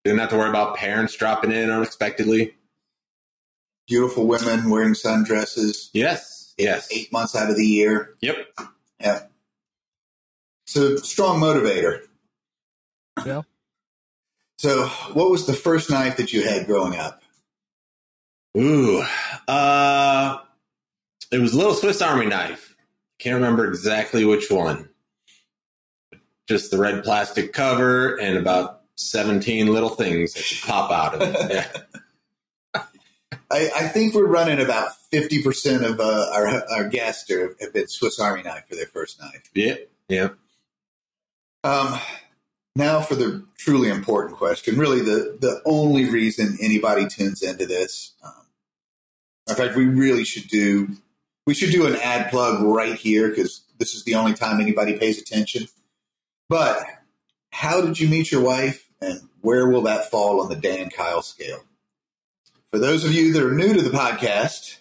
Didn't have to worry about parents dropping in unexpectedly. Beautiful women wearing sundresses Yes, yes, eight months out of the year. yep. Yeah. a strong motivator. Yeah. So what was the first knife that you had growing up? Ooh, uh, it was a little Swiss Army knife. Can't remember exactly which one. Just the red plastic cover and about seventeen little things that pop out of it. Yeah. I, I think we're running about 50% of uh, our, our guests are, have been Swiss Army knife for their first knife. Yep. Yep. Um, now for the truly important question, really the, the only reason anybody tunes into this. Um, in fact, we really should do, we should do an ad plug right here because this is the only time anybody pays attention. But how did you meet your wife and where will that fall on the Dan Kyle scale? For those of you that are new to the podcast,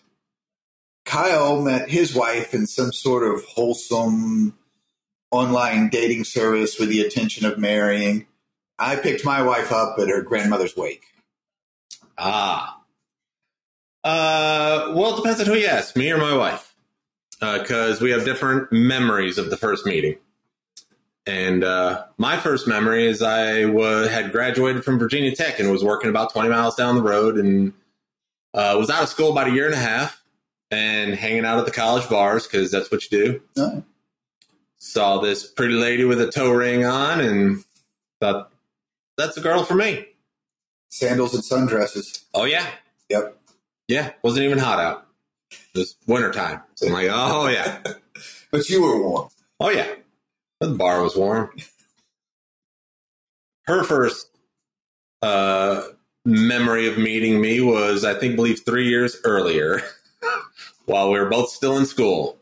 Kyle met his wife in some sort of wholesome online dating service with the intention of marrying. I picked my wife up at her grandmother's wake. Ah. Uh, well, it depends on who you ask, me or my wife, because we have different memories of the first meeting. And uh, my first memory is I had graduated from Virginia Tech and was working about 20 miles down the road and uh, was out of school about a year and a half and hanging out at the college bars because that's what you do. Oh, Saw this pretty lady with a toe ring on and thought, that's a girl for me. sandals and sundresses. Oh, yeah. Yep. Yeah, wasn't even hot out. It was wintertime. So I'm like, oh yeah. But you were warm. Oh yeah. The bar was warm. Her first uh, memory of meeting me was, I think, believe three years earlier, while we were both still in school.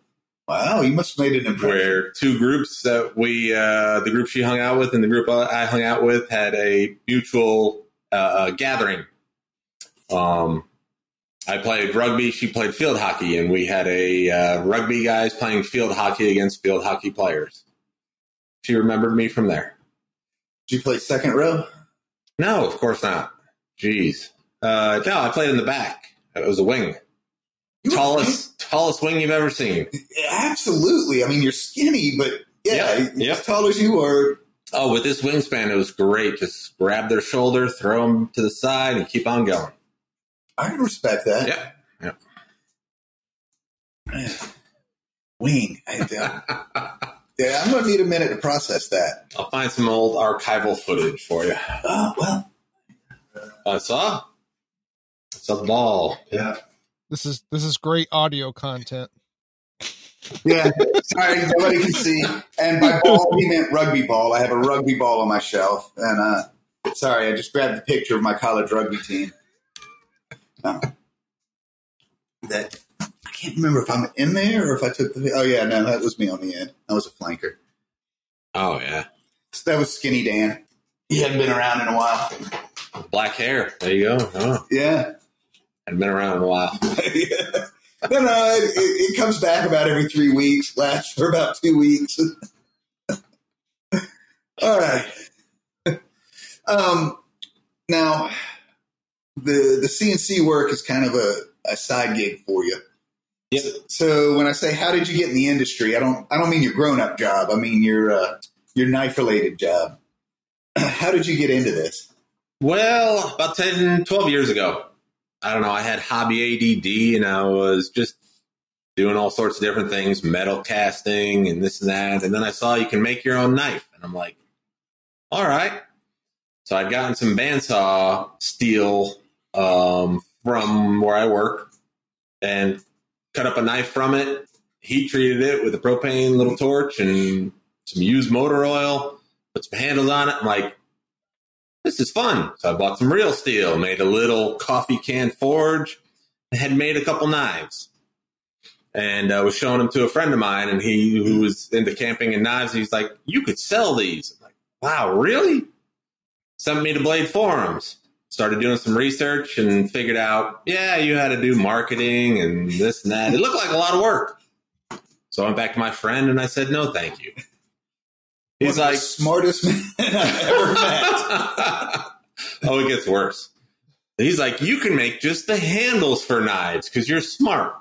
Wow, you must have made an impression. Where two groups that we, uh, the group she hung out with and the group I hung out with, had a mutual uh, uh, gathering. Um, I played rugby. She played field hockey, and we had a uh, rugby guys playing field hockey against field hockey players. She remembered me from there. Did you play second row? No, of course not. Jeez. Uh, no, I played in the back. It was a wing. Tallest, tallest wing you've ever seen. Absolutely. I mean, you're skinny, but Yeah, Yep, yep. as tall as you are. Oh, with this wingspan, it was great. Just grab their shoulder, throw them to the side, and keep on going. I can respect that. Yeah. Yep. Wing. I, yeah, I'm going to need a minute to process that. I'll find some old archival footage for you. Oh, well. I saw. It's a ball. Yeah. This is this is great audio content. Yeah. Sorry, nobody can see. And by ball, he meant rugby ball. I have a rugby ball on my shelf. And uh, sorry, I just grabbed the picture of my college rugby team. No. That I can't remember if I'm in there or if I took the. Oh, yeah, no, that was me on the end. I was a flanker. Oh yeah, That was Skinny Dan. He hadn't been around in a while. black hair. There you go. Oh, Yeah. Been around a while. yeah. No, no, it, it, comes back about every three weeks, lasts for about two weeks. All right. Um, now, the the CNC work is kind of a, a side gig for you. Yep. So when I say how did you get in the industry, I don't I don't mean your grown up job. I mean your uh, your knife related job. how did you get into this? Well, about 10, 12 years ago, I don't know, I had hobby ADD and I was just doing all sorts of different things, metal casting and this and that. And then I saw you can make your own knife. And I'm like, all right. So I'd gotten some bandsaw steel um, from where I work and cut up a knife from it, heat treated it with a propane little torch and some used motor oil, put some handles on it. I'm like, this is fun. So I bought some real steel, made a little coffee can forge, and had made a couple knives. And I was showing them to a friend of mine, and he who was into camping and knives, he's like, "You could sell these." I'm like, "Wow, really?" Sent me to Blade Forums. Started doing some research and figured out, yeah, you had to do marketing and this and that. It looked like a lot of work. So I went back to my friend and I said, "No, thank you." He's One of the like, smartest man I've ever met. oh, it gets worse. He's like, you can make just the handles for knives because you're smart.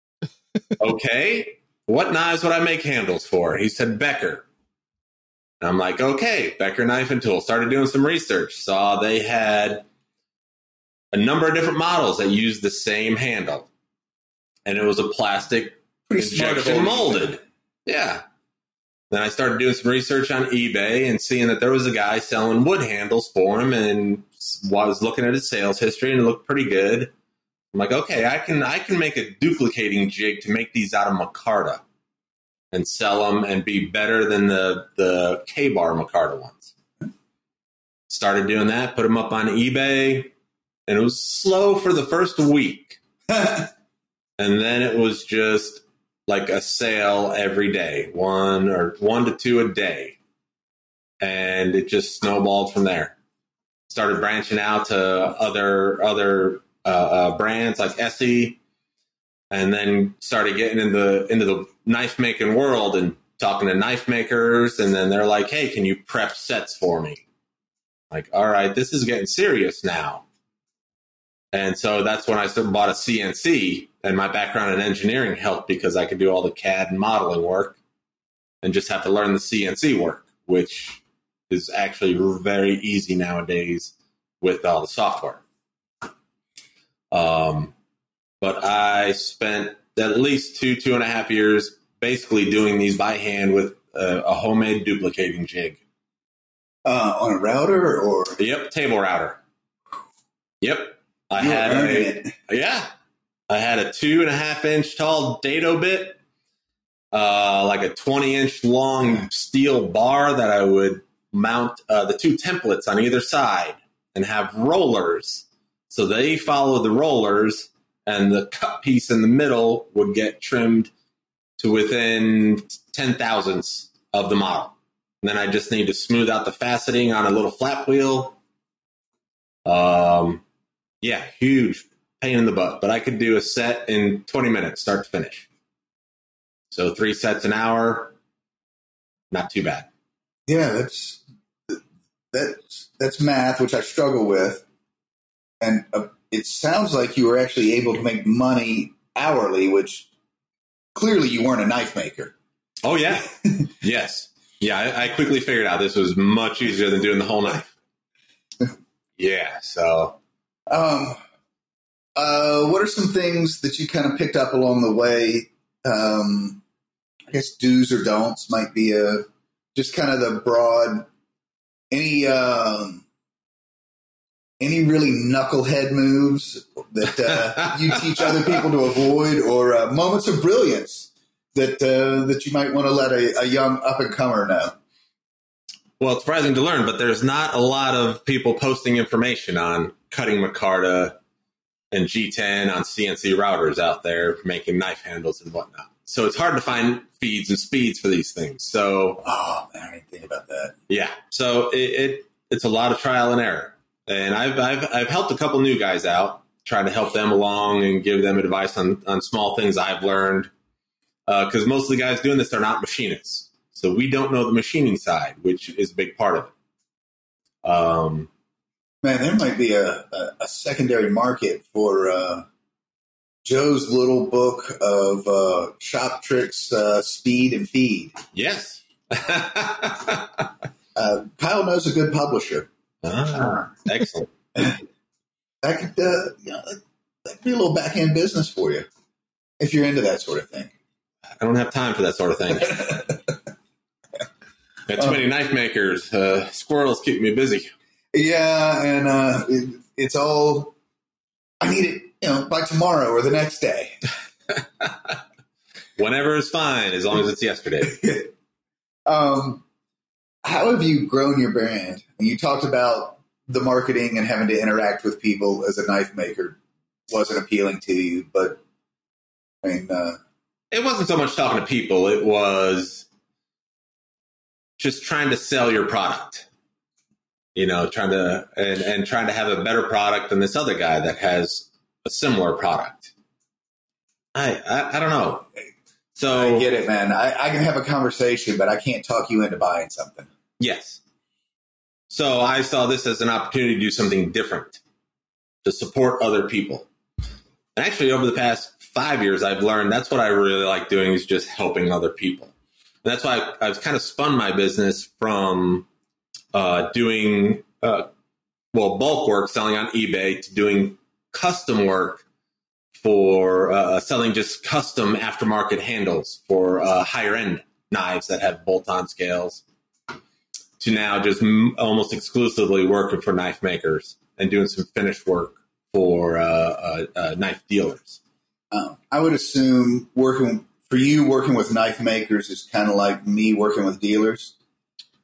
okay, what knives would I make handles for? He said Becker. And I'm like, okay, Becker Knife and Tool. Started doing some research. Saw they had a number of different models that used the same handle, and it was a plastic Pretty injection molded. Yeah. Then I started doing some research on eBay and seeing that there was a guy selling wood handles for him, and was looking at his sales history and it looked pretty good. I'm like, okay, I can I can make a duplicating jig to make these out of micarta and sell them and be better than the the Ka-Bar micarta ones. Started doing that, put them up on eBay, and it was slow for the first week and then it was just like a sale every day, one or one to two a day, and it just snowballed from there. Started branching out to other other uh, uh, brands like ESEE, and then started getting into into the knife making world and talking to knife makers, and then they're like, "Hey, can you prep sets for me?" Like, all right, this is getting serious now. And so that's when I bought a CNC, and my background in engineering helped because I could do all the CAD and modeling work and just have to learn the CNC work, which is actually very easy nowadays with all the software. Um, but I spent at least two, two and a half years basically doing these by hand with a, a homemade duplicating jig. uh, on a router or Yep, table router. Yep. I you had a, it. Yeah. I had a two and a half inch tall dado bit, uh, like a 20 inch long steel bar that I would mount uh, the two templates on either side and have rollers. So they follow the rollers, and the cut piece in the middle would get trimmed to within 10 thousandths of the model. And then I just need to smooth out the faceting on a little flap wheel. Um, yeah, huge pain in the butt, but I could do a set in 20 minutes, start to finish. So three sets an hour, not too bad. Yeah, that's that's that's math, which I struggle with, and uh, it sounds like you were actually able to make money hourly, which clearly you weren't a knife maker. Oh yeah, yes, yeah. I, I quickly figured out this was much easier than doing the whole knife. Yeah, so Um, uh, what are some things that you kind of picked up along the way? Um, I guess do's or don'ts might be a just kind of the broad. Any um, any really knucklehead moves that uh, you teach other people to avoid, or uh, moments of brilliance that uh, that you might want to let a, a young up and comer know. well, it's surprising to learn, but there's not a lot of people posting information on cutting micarta and G10 on CNC routers out there making knife handles and whatnot. So it's hard to find feeds and speeds for these things. So Oh man, I didn't think about that. Yeah. So it, it it's a lot of trial and error, and I've I've I've helped a couple new guys out, trying to help them along and give them advice on on small things I've learned. Because most of the guys doing this are not machinists, so we don't know the machining side, which is a big part of it. Um, Man, there might be a, a, a secondary market for uh, Joe's little book of uh, shop tricks, uh, speed and feed. yes. Uh, Kyle knows a good publisher. ah, excellent. That could, uh, you know, that, could be a little back end business for you if you're into that sort of thing. I don't have time for that sort of thing. Got too many knife makers. Uh, squirrels keep me busy. Yeah, and uh, it, it's all. I need it, you know, by tomorrow or the next day. Whenever is fine, as long as it's yesterday. Um, how have you grown your brand? You talked about the marketing and having to interact with people as a knife maker wasn't appealing to you, but I mean, uh, it wasn't so much talking to people it was just trying to sell your product you know trying to and, and trying to have a better product than this other guy that has a similar product. I i, I don't know. So I get it, man. I, I can have a conversation, but I can't talk you into buying something. yes. So i saw this as an opportunity to do something different to support other people. And actually over the past five years i've learned that's what i really like doing is just helping other people. And that's why I, I've kind of spun my business from uh, doing uh, well bulk work selling on ebay to doing custom work for uh, selling just custom aftermarket handles for uh, higher end knives that have bolt-on scales to now just m- almost exclusively working for knife makers and doing some finished work for uh, uh, uh, knife dealers Um, I would assume working for you, working with knife makers is kind of like me working with dealers.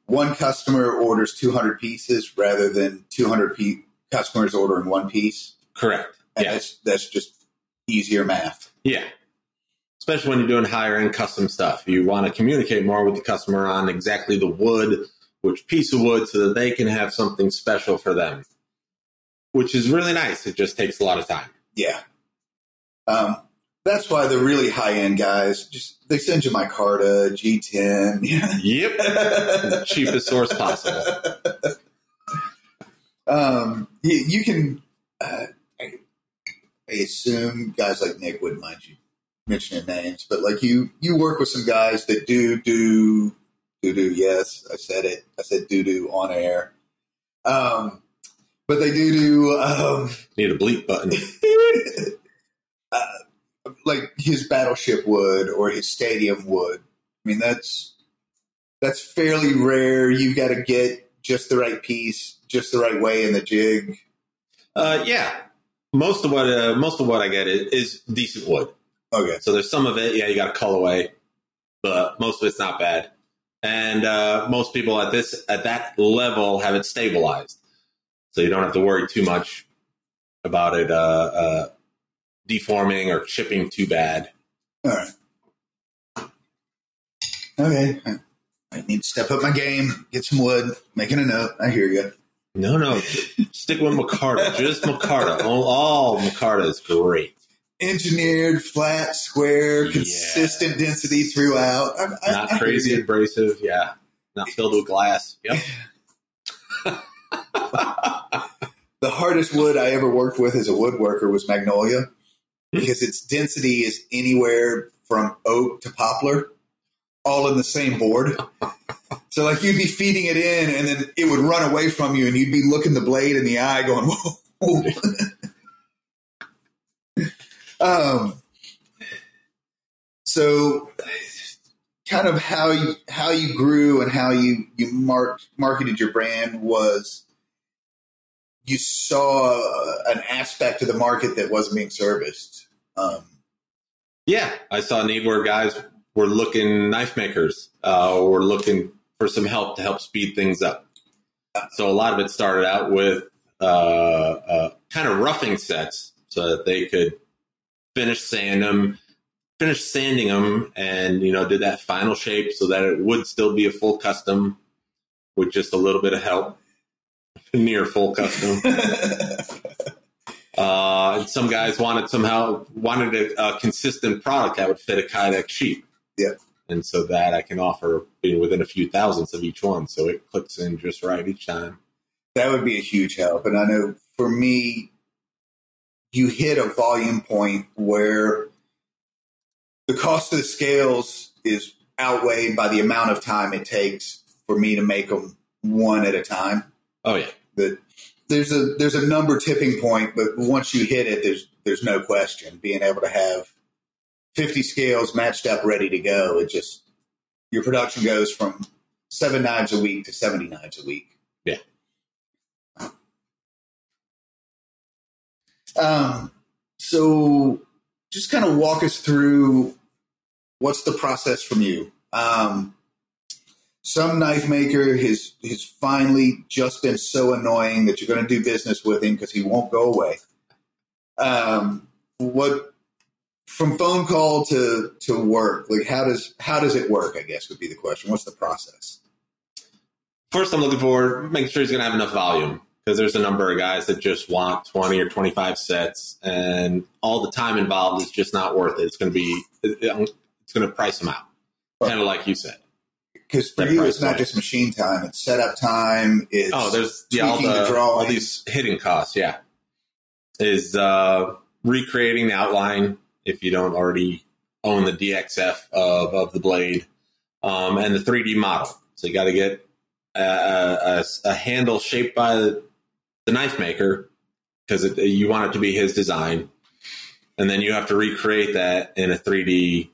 One customer orders 200 pieces rather than 200 pe- customers ordering one piece. correct And yeah that's, that's just easier math. Yeah. Especially when you're doing higher end custom stuff. You want to communicate more with the customer on exactly the wood, which piece of wood, so that they can have something special for them, which is really nice. It just takes a lot of time. Yeah. Um, that's why the really high end guys just they send you my Carta G10. Yep. Cheapest source possible. um, you, you can. Uh, I, I assume guys like Nick wouldn't mind you mentioning names, but like you, you work with some guys that do do do do. Yes, I said it. I said do do on air. Um, but they do do um, Need a bleep button. uh, like his battleship wood or his stadium wood. I mean, that's that's fairly rare. You've got to get just the right piece, just the right way in the jig. Uh, yeah. Most of what uh, most of what I get is, is decent wood. Okay, So there's some of it, yeah, you got to cull away, but most of it's not bad. And uh, most people at this at that level have it stabilized, so you don't have to worry too much about it uh, uh, deforming or chipping too bad. all right. Okay, I need to step up my game, get some wood, making a note. I hear you. No, no, stick with Micarta. just Micarta. All, all Micarta is great. Engineered, flat, square, consistent density throughout. I, I, Not I hear crazy abrasive, yeah. Not filled with glass. Yep. the hardest wood I ever worked with as a woodworker was magnolia because its density is anywhere from oak to poplar, all in the same board. So like you'd be feeding it in, and then it would run away from you, and you'd be looking the blade in the eye, going, "Whoa." um. So, kind of how you how you grew and how you you marked marketed your brand was you saw an aspect of the market that wasn't being serviced. Um, Yeah, I saw a need where guys were looking knife makers uh, or looking for some help to help speed things up. So a lot of it started out with uh, uh, kind of roughing sets so that they could finish sand them, finish sanding them, and you know did that final shape so that it would still be a full custom with just a little bit of help, near full custom. Uh, and some guys wanted somehow wanted a, a consistent product that would fit a Kydex sheet. Yeah. And so that I can offer being within a few thousandths of each one, so it clicks in just right each time. that would be a huge help. And I know for me, you hit a volume point where the cost of the scales is outweighed by the amount of time it takes for me to make them one at a time. Oh yeah, That there's a there's a number tipping point, but once you hit it, there's there's no question. Being able to have 50 scales matched up, ready to go, it just your production goes from seven knives a week to 70 knives a week. Yeah. Um, so just kind of walk us through what's the process from you. Um, some knife maker has has finally just been so annoying that you're going to do business with him because he won't go away. Um, what from phone call to to work? Like how does how does it work? I guess would be the question. What's the process? first I'm looking for making sure he's going to have enough volume because there's a number of guys that just want 20 or 25 sets, and all the time involved is just not worth it. It's going to be it- it's going to price them out, kind of like you said. Because for you, it's not point. just machine time; it's setup time. It's Oh, there's yeah, all, the, the all these hidden costs. Yeah, is uh, recreating the outline if you don't already own the DXF of of the blade, um, and the 3D model. So you got to get a, a, a handle shaped by the, the knife maker because you want it to be his design, and then you have to recreate that in a 3D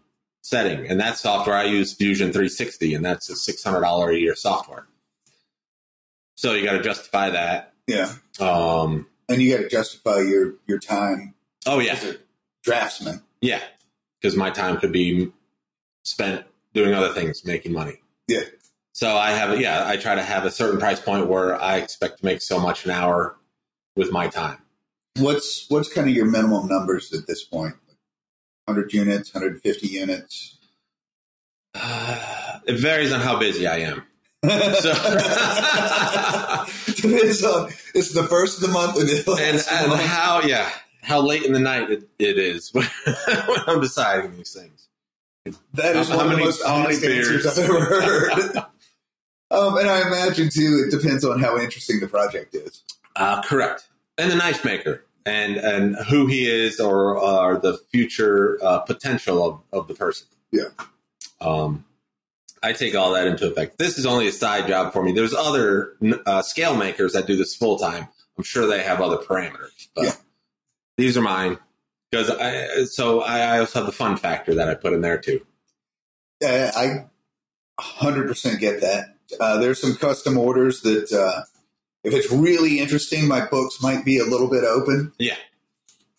setting. And that software I use Fusion 360, and that's a six hundred dollar a year software. So you got to justify that. yeah, Um, and you got to justify your your time oh yeah, as a draftsman. yeah, because my time could be spent doing other things, making money. Yeah. So I have, yeah, I try to have a certain price point where I expect to make so much an hour with my time. What's what's kind of your minimum numbers at this point? Hundred units, hundred fifty units. it varies on how busy I am. So, Depends on it's the first of the month and the and, last of the and month. how, yeah, how late in the night it, it is when I'm deciding these things. That is How one of the most honest answers? I've ever heard. um, and I imagine too, it depends on how interesting the project is. Uh, correct. And the knife maker and and who he is or or the future uh, potential of, of the person. Yeah. Um, I take all that into effect. This is only a side job for me. There's other uh, scale makers that do this full time. I'm sure they have other parameters, but Yeah. these are mine because I. So I, I also have the fun factor that I put in there too. Uh, I 100% get that. Uh, there's some custom orders that, uh, if it's really interesting, my books might be a little bit open. Yeah.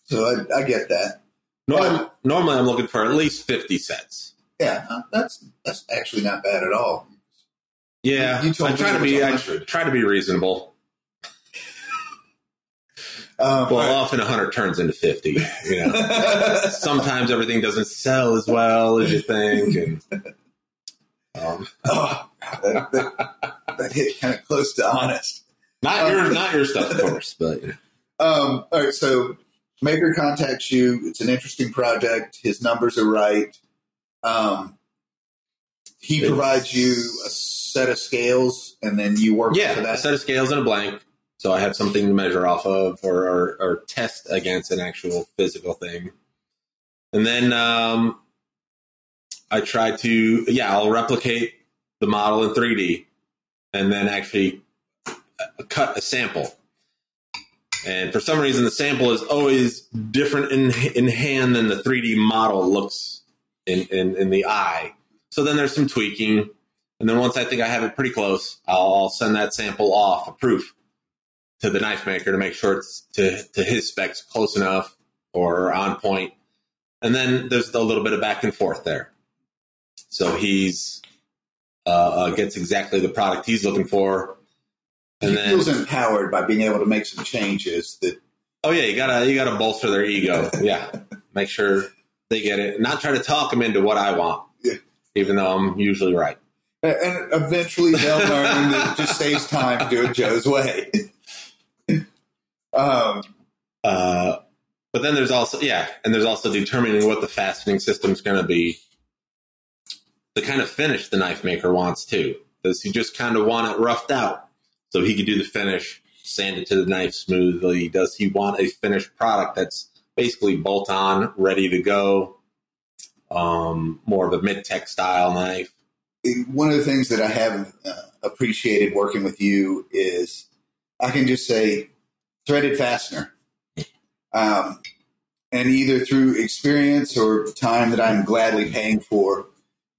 So I, I get that. Norm, normally, I'm looking for at least 50 cents. Yeah, that's that's actually not bad at all. Yeah, You told I try to be. I try to be reasonable. Um, Well, often 100 turns into 50. You know, sometimes everything doesn't sell as well as you think, and um, oh, that, that, that hit kind of close to honest. Not your not your stuff, of course, but you know. Um, all right, so Maker contacts you. It's an interesting project. His numbers are right. Um, he It's- provides you a set of scales, and then you work yeah, for a that. set of scales and a blank, so I have something to measure off of or or, or test against an actual physical thing, and then um, I try to, yeah, I'll replicate the model in 3D and then actually cut a sample. And for some reason, the sample is always different in, in hand than the 3D model looks in, in, in the eye. So then there's some tweaking. And then once I think I have it pretty close, I'll, I'll send that sample off a proof to the knife maker to make sure it's to, to his specs close enough or on point. And then there's a little bit of back and forth there. So he's uh, uh, gets exactly the product he's looking for. And he then, feels empowered by being able to make some changes that oh yeah, you gotta you gotta bolster their ego. Yeah, make sure they get it. Not try to talk them into what I want, Yeah. even though I'm usually right. and eventually they'll learn that it just saves time to do it Joe's way. um, Uh, but then there's also yeah, and there's also determining what the fastening system's going to be. The kind of finish the knife maker wants too. Does he just kind of want it roughed out so he could do the finish, sand it to the knife smoothly? Does he want a finished product that's basically bolt on, ready to go? Um, more of a mid tech style knife. one of the things that I have uh, appreciated working with you is I can just say threaded fastener. Um, and either through experience or time that I'm gladly paying for,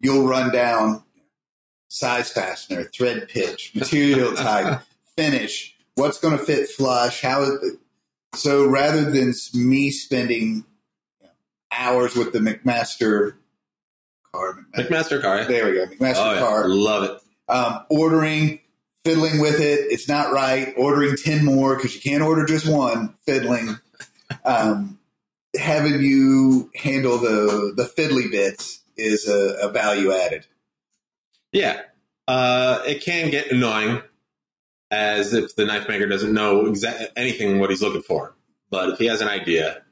you'll run down size fastener, thread pitch, material type, finish, what's going to fit flush, how. So rather than me spending hours with the McMaster car, McMaster-Carr. there we go, McMaster Oh, yeah. Carr, Love it. um, ordering, fiddling with it. It's not right. Ordering 10 more because you can't order just one, fiddling. Um, having you handle the, the fiddly bits is a, a value added. Yeah, uh, it can get annoying, as if the knife maker doesn't know exa- anything what he's looking for. But if he has an idea,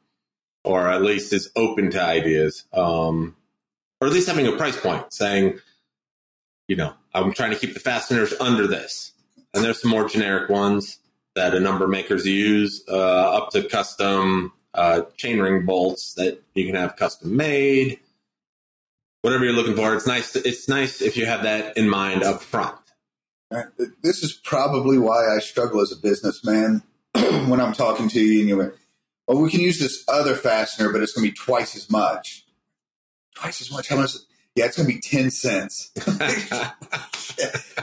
or at least is open to ideas, um, or at least having a price point, saying, you know, I'm trying to keep the fasteners under this, and there's some more generic ones that a number makers use, uh, up to custom uh, chainring bolts that you can have custom made whatever you're looking for. It's nice. It's nice if you have that in mind up front. This is probably why I struggle as a businessman when I'm talking to you and you're like, well, we can use this other fastener, but it's going to be twice as much. Twice as much? How much? Yeah, it's going to be 10 cents.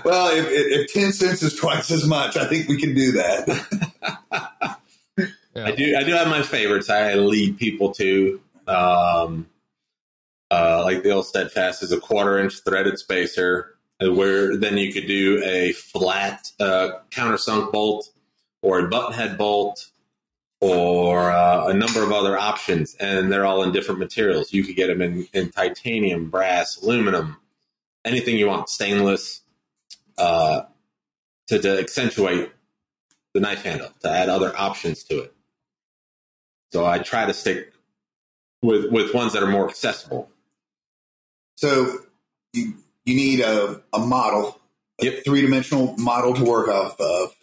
well, if, if, if 10 cents is twice as much, I think we can do that. Yeah. I do. I do have my favorites. I lead people to, um, uh, like the old steadfast is a quarter inch threaded spacer, uh, where then you could do a flat uh, countersunk bolt or a button head bolt or uh, a number of other options, and they're all in different materials. You could get them in, in titanium, brass, aluminum, anything you want, stainless, uh, to, to accentuate the knife handle, to add other options to it. So I try to stick with with ones that are more accessible. So you, you need a, a model, a Yep. three dimensional model to work off of,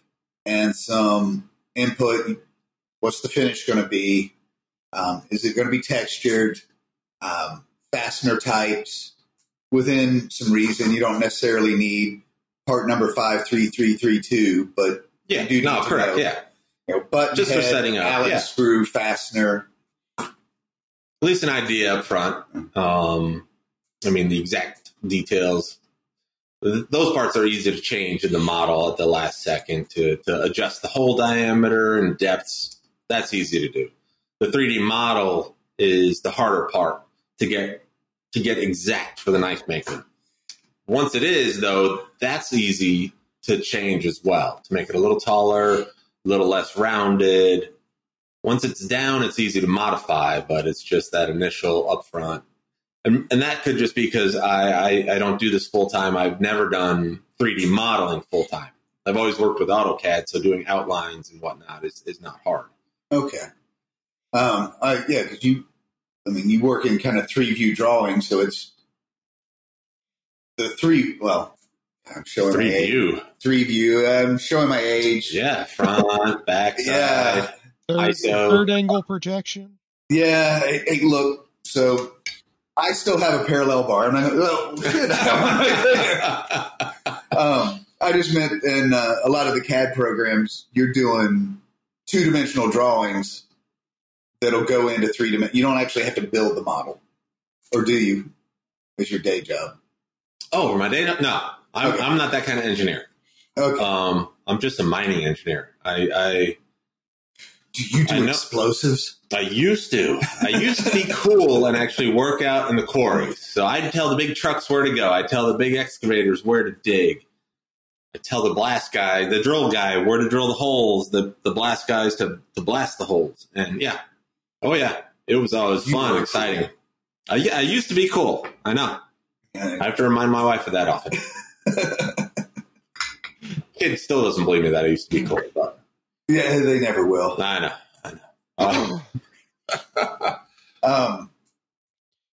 and some input. What's the finish going to be? Um, is it going to be textured? Um, fastener types within some reason. You don't necessarily need part number five three three three two, but Yeah, You do no, need to correct. know. Yeah, you know, button Just for setting up, Allen yeah. screw fastener. at least an idea up front. Um, I mean, the exact details. Those parts are easy to change in the model at the last second to, to adjust the hole diameter and depths. That's easy to do. The 3D model is the harder part to get to get exact for the knife maker. Once it is, though, that's easy to change as well to make it a little taller, a little less rounded. Once it's down, it's easy to modify, but it's just that initial upfront. And, and that could just be because I, I, I don't do this full time. I've never done 3D modeling full time. I've always worked with AutoCAD, so doing outlines and whatnot is, is not hard. Okay. Um, I, yeah, because you, I mean, you work in kind of three view drawing, so it's the three. Well, I'm showing Three my age. view. Three view. I'm showing my age. Yeah, front, back, Yeah. side. Third, ISO. third angle projection. Yeah. Hey, hey, look. So I still have a parallel bar. And I go, well, shit, I right there. Um, I just meant in uh, a lot of the CAD programs, you're doing two dimensional drawings that'll go into three dimensional. You don't actually have to build the model, or do you? Is your day job? Oh, my day? Job? No, I'm, Okay. I'm not that kind of engineer. Okay. Um, I'm just a mining engineer. I, I do you I do know- explosives? I used to. I used to be cool and actually work out in the quarries. So I'd tell the big trucks where to go. I'd tell the big excavators where to dig. I'd tell the blast guy, the drill guy, where to drill the holes. The the blast guys to to blast the holes. And yeah, oh yeah, it was always You fun, exciting. I, uh, yeah, I used to be cool. I know. I have to remind my wife of that often. Kid still doesn't believe me that I used to be cool. But Yeah, they never will. I know. I know. Oh, Um,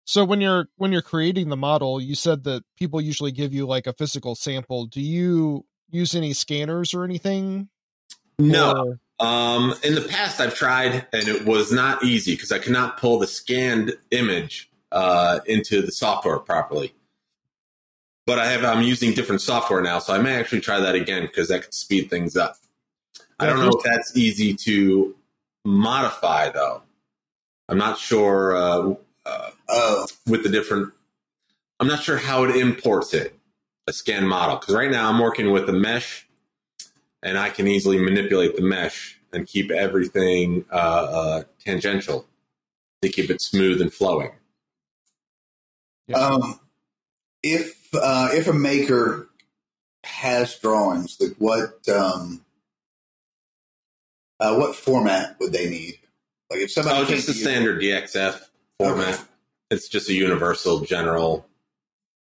So when you're when you're creating the model, you said that people usually give you like a physical sample. Do you use any scanners or anything? no. Or- Um, in the past, I've tried, and it was not easy because I could not pull the scanned image uh, into the software properly. But I have I'm using different software now, so I may actually try that again because that could speed things up. I don't know if that's easy to modify though. I'm not sure uh, uh, oh, with the different. I'm not sure how it imports it a scan model because right now I'm working with the mesh, and I can easily manipulate the mesh and keep everything uh, uh, tangential to keep it smooth and flowing. um, if uh, if a maker has drawings, like what um, uh, what format would they need? Like if somebody Oh, just the standard DXF format. Okay. It's just a universal general.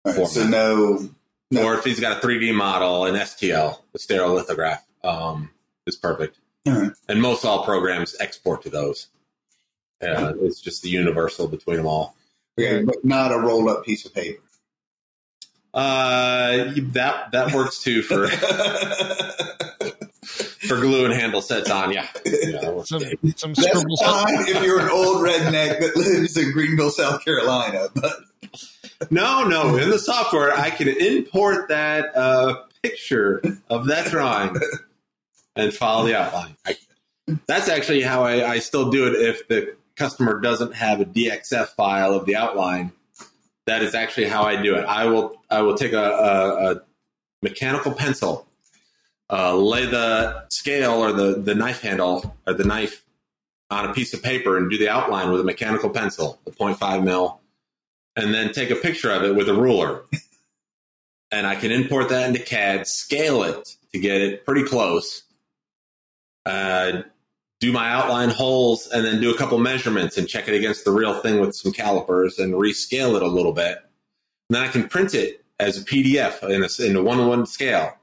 Right, so format. no, no. Or if he's got a 3D model, an STL, a stereolithograph, um, is perfect. Right. And most all programs export to those. Uh, it's just the universal between them all. Okay, but not a rolled up piece of paper. Uh, that that works too for for glue and handle sets on. Yeah, yeah some some That's fine if you're an old redneck that lives in Greenville, South Carolina. But No, no. In the software, I can import that uh, picture of that drawing and follow the outline. I, that's actually how I, I still do it. If the customer doesn't have a DXF file of the outline, that is actually how I do it. I will I will take a, a, a mechanical pencil, uh, lay the scale or the, the knife handle or the knife on a piece of paper and do the outline with a mechanical pencil, the 0.5 mil and then take a picture of it with a ruler. and I can import that into CAD, scale it to get it pretty close, uh, do my outline holes, and then do a couple measurements and check it against the real thing with some calipers and rescale it a little bit. And then I can print it as a PDF in a, in a one to one scale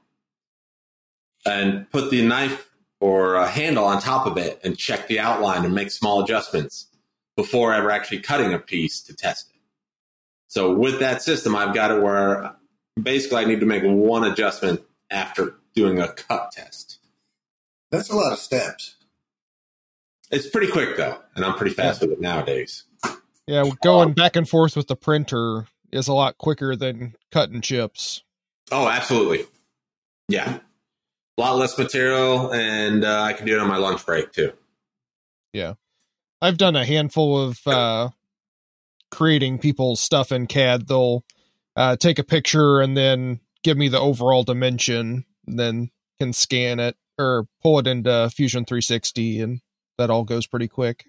and put the knife or a handle on top of it and check the outline and make small adjustments before ever actually cutting a piece to test it. So with that system, I've got it where basically I need to make one adjustment after doing a cut test. that's a lot of steps. It's pretty quick though, and I'm pretty fast with it nowadays. Yeah, going back and forth with the printer is a lot quicker than cutting chips. Oh, absolutely. Yeah. A lot less material, and uh, I can do it on my lunch break too. Yeah, I've done a handful of uh, creating people's stuff in CAD. They'll uh, take a picture and then give me the overall dimension, and then can scan it or pull it into Fusion 360, and that all goes pretty quick.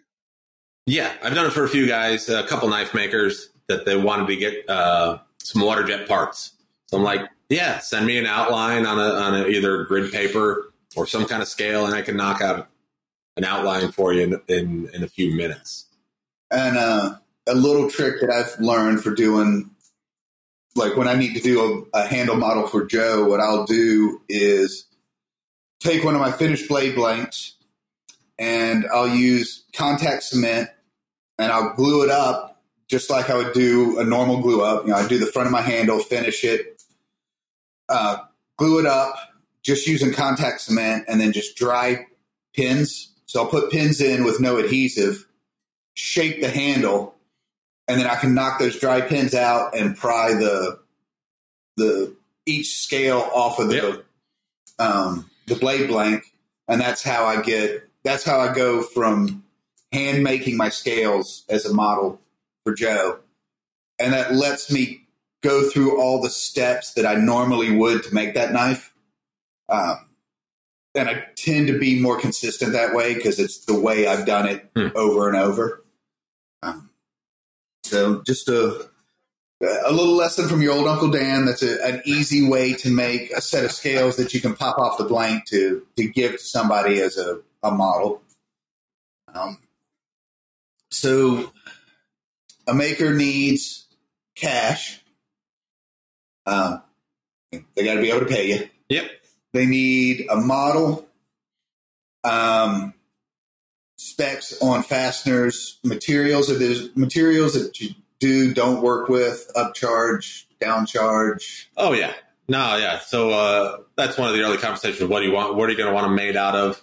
Yeah, I've done it for a few guys, a couple knife makers that they wanted to get uh, some water jet parts. So I'm like, yeah, send me an outline on a on a, either grid paper or some kind of scale, and I can knock out an outline for you in in, in a few minutes. And uh, a little trick that I've learned for doing, like when I need to do a, a handle model for Joe, what I'll do is take one of my finished blade blanks and I'll use contact cement and I'll glue it up just like I would do a normal glue up. You know, I do the front of my handle, finish it, uh, glue it up, just using contact cement, and then just dry pins. So I'll put pins in with no adhesive, shape the handle, and then I can knock those dry pins out and pry the the each scale off of the Yep. um, the blade blank, and that's how I get. That's how I go from hand making my scales as a model for Joe, and that lets me go through all the steps that I normally would to make that knife. Um, and I tend to be more consistent that way because it's the way I've done it Hmm. over and over. Um, so just a a little lesson from your old Uncle Dan. That's a, an easy way to make a set of scales that you can pop off the blank to to give to somebody as a, a model. Um, so a maker needs cash. Um, they got to be able to pay you. Yep. They need a model, um, specs on fasteners, materials. If there's materials that you do don't work with, upcharge, downcharge. Oh yeah. No, yeah. So uh, that's one of the early conversations. What do you want? What are you going to want them made out of?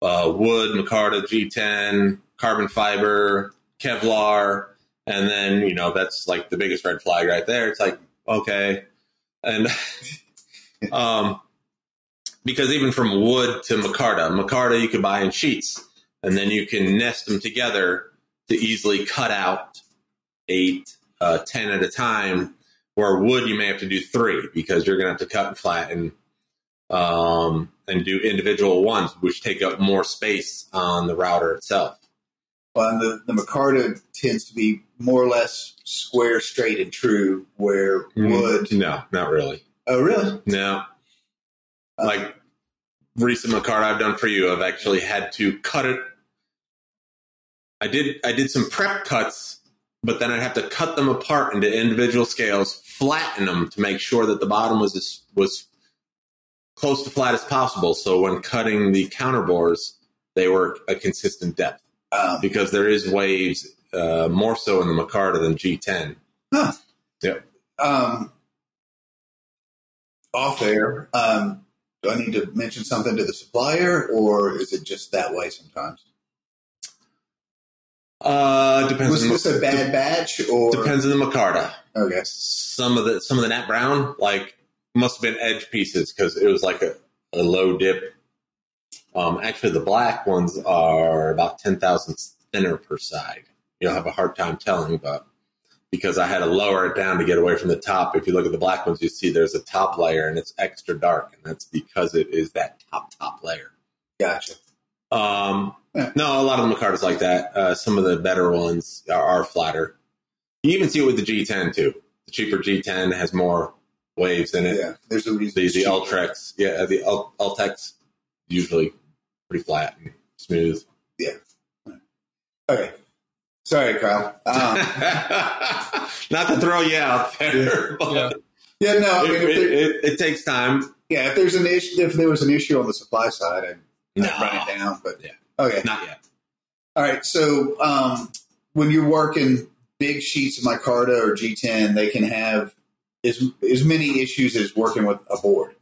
Uh, wood, micarta, G10, carbon fiber, Kevlar, and then you know that's like the biggest red flag right there. It's like okay, and um, because even from wood to micarta, micarta you can buy in sheets, and then you can nest them together to easily cut out eight, uh, ten at a time where wood you may have to do three because you're going to have to cut and flatten um, and do individual ones, which take up more space on the router itself. On the the micarta tends to be more or less square, straight, and true. Where wood, No, not really. oh really? No. Like recent micarta I've done for you, I've actually had to cut it. I did I did some prep cuts, but then I'd have to cut them apart into individual scales, flatten them to make sure that the bottom was as, was close to flat as possible. So when cutting the counterbores, they were a consistent depth Um, because there is waves uh, more so in the micarta than G10. Huh. Yep. um, off air. Um, do I need to mention something to the supplier, or is it just that way sometimes? Uh, depends. Was on the- this a bad batch, or Depends on the micarta. Okay, some of the some of the nat brown like must have been edge pieces because it was like a, a low dip. Um, actually, the black ones are about ten thousandths thinner per side. You'll have a hard time telling, but because I had to lower it down to get away from the top. If you look at the black ones, you see there's a top layer and it's extra dark, and that's because it is that top top layer. gotcha. Um, no, a lot of the micartas like that. Uh, some of the better ones are, are flatter. You even see it with the G10 too. The cheaper G10 has more waves in it. Yeah, there's a reason. The, it's the cheaper. Ultrex, yeah, the Ul- Ultex usually pretty flat and smooth. Yeah. Okay, sorry, Kyle. Um, Not to throw you out there, but Yeah. yeah, no, I mean, it, if it, there, it, it takes time. yeah, if there's an issue, if there was an issue on the supply side, I'd, No, I'd run it down. But Yeah. okay, not yet. All right. So um, when you're working big sheets of micarta or G10, they can have as as many issues as working with a board.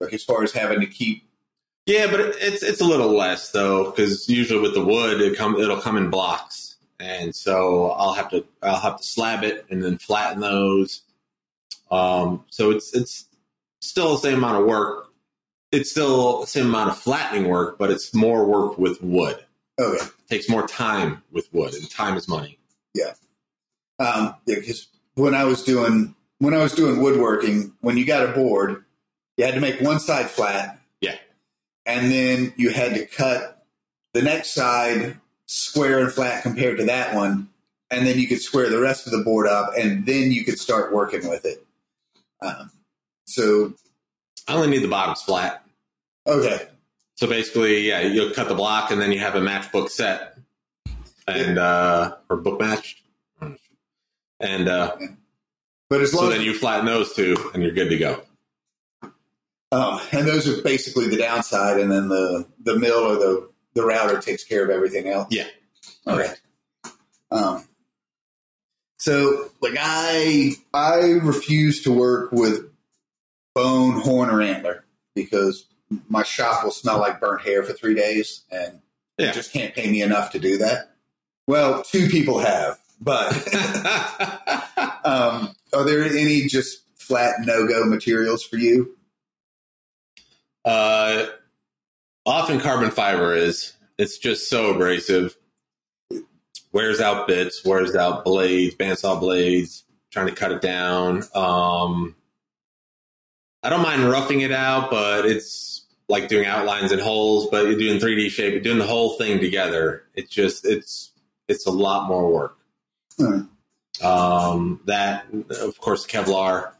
Like as far as having to keep. Yeah, but it's it's a little less though because usually with the wood it come it'll come in blocks, and so I'll have to I'll have to slab it and then flatten those. Um, so it's it's still the same amount of work. It's still the same amount of flattening work, but it's more work with wood. Okay. It takes more time with wood, and time is money. Yeah, um, because when I was doing when I was doing woodworking, when you got a board, you had to make one side flat. Yeah. And then you had to cut the next side square and flat compared to that one, and then you could square the rest of the board up, and then you could start working with it. Um, so I only need the bottoms flat. okay, So basically, yeah, you'll cut the block and then you have a matchbook set and uh or book matched. And uh but as long so as then you flatten those two and you're good to go. Um, and those are basically the downside, and then the the mill or the the router takes care of everything else. Yeah. Okay. Um, so, like, I I refuse to work with bone, horn, or antler because my shop will smell like burnt hair for three days, and Yeah. they just can't pay me enough to do that. Well, two people have. But um, are there any just flat no go materials for you? uh, often carbon fiber is. It's just so abrasive. Wears out bits, wears out blades, bandsaw blades, trying to cut it down. Um, I don't mind roughing it out, but it's like doing outlines and holes, but you're doing 3D shape, you're doing the whole thing together. It's just, it's, it's a lot more work. Hmm. Um, that, of course, Kevlar.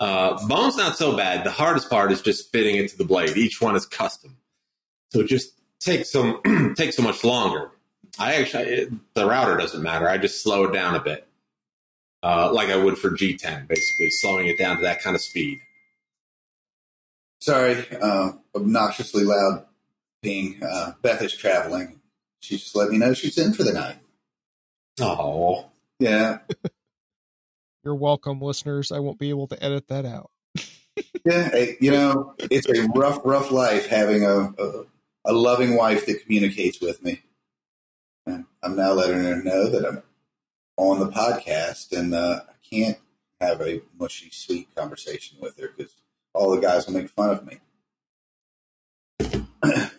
Uh, bone's not so bad. The hardest part is just fitting it to the blade. Each one is custom, so it just takes some takes so much longer. I actually it, the router doesn't matter. I just slow it down a bit, uh, like I would for G10, basically slowing it down to that kind of speed. Sorry, uh, obnoxiously loud being. Uh, Beth is traveling. She just let me know she's in for the night. Oh, Yeah, You're welcome, listeners. I won't be able to edit that out. yeah. You know, it's a rough, rough life having a, a, a loving wife that communicates with me. And I'm now letting her know that I'm on the podcast, and uh, I can't have a mushy, sweet conversation with her because all the guys will make fun of me.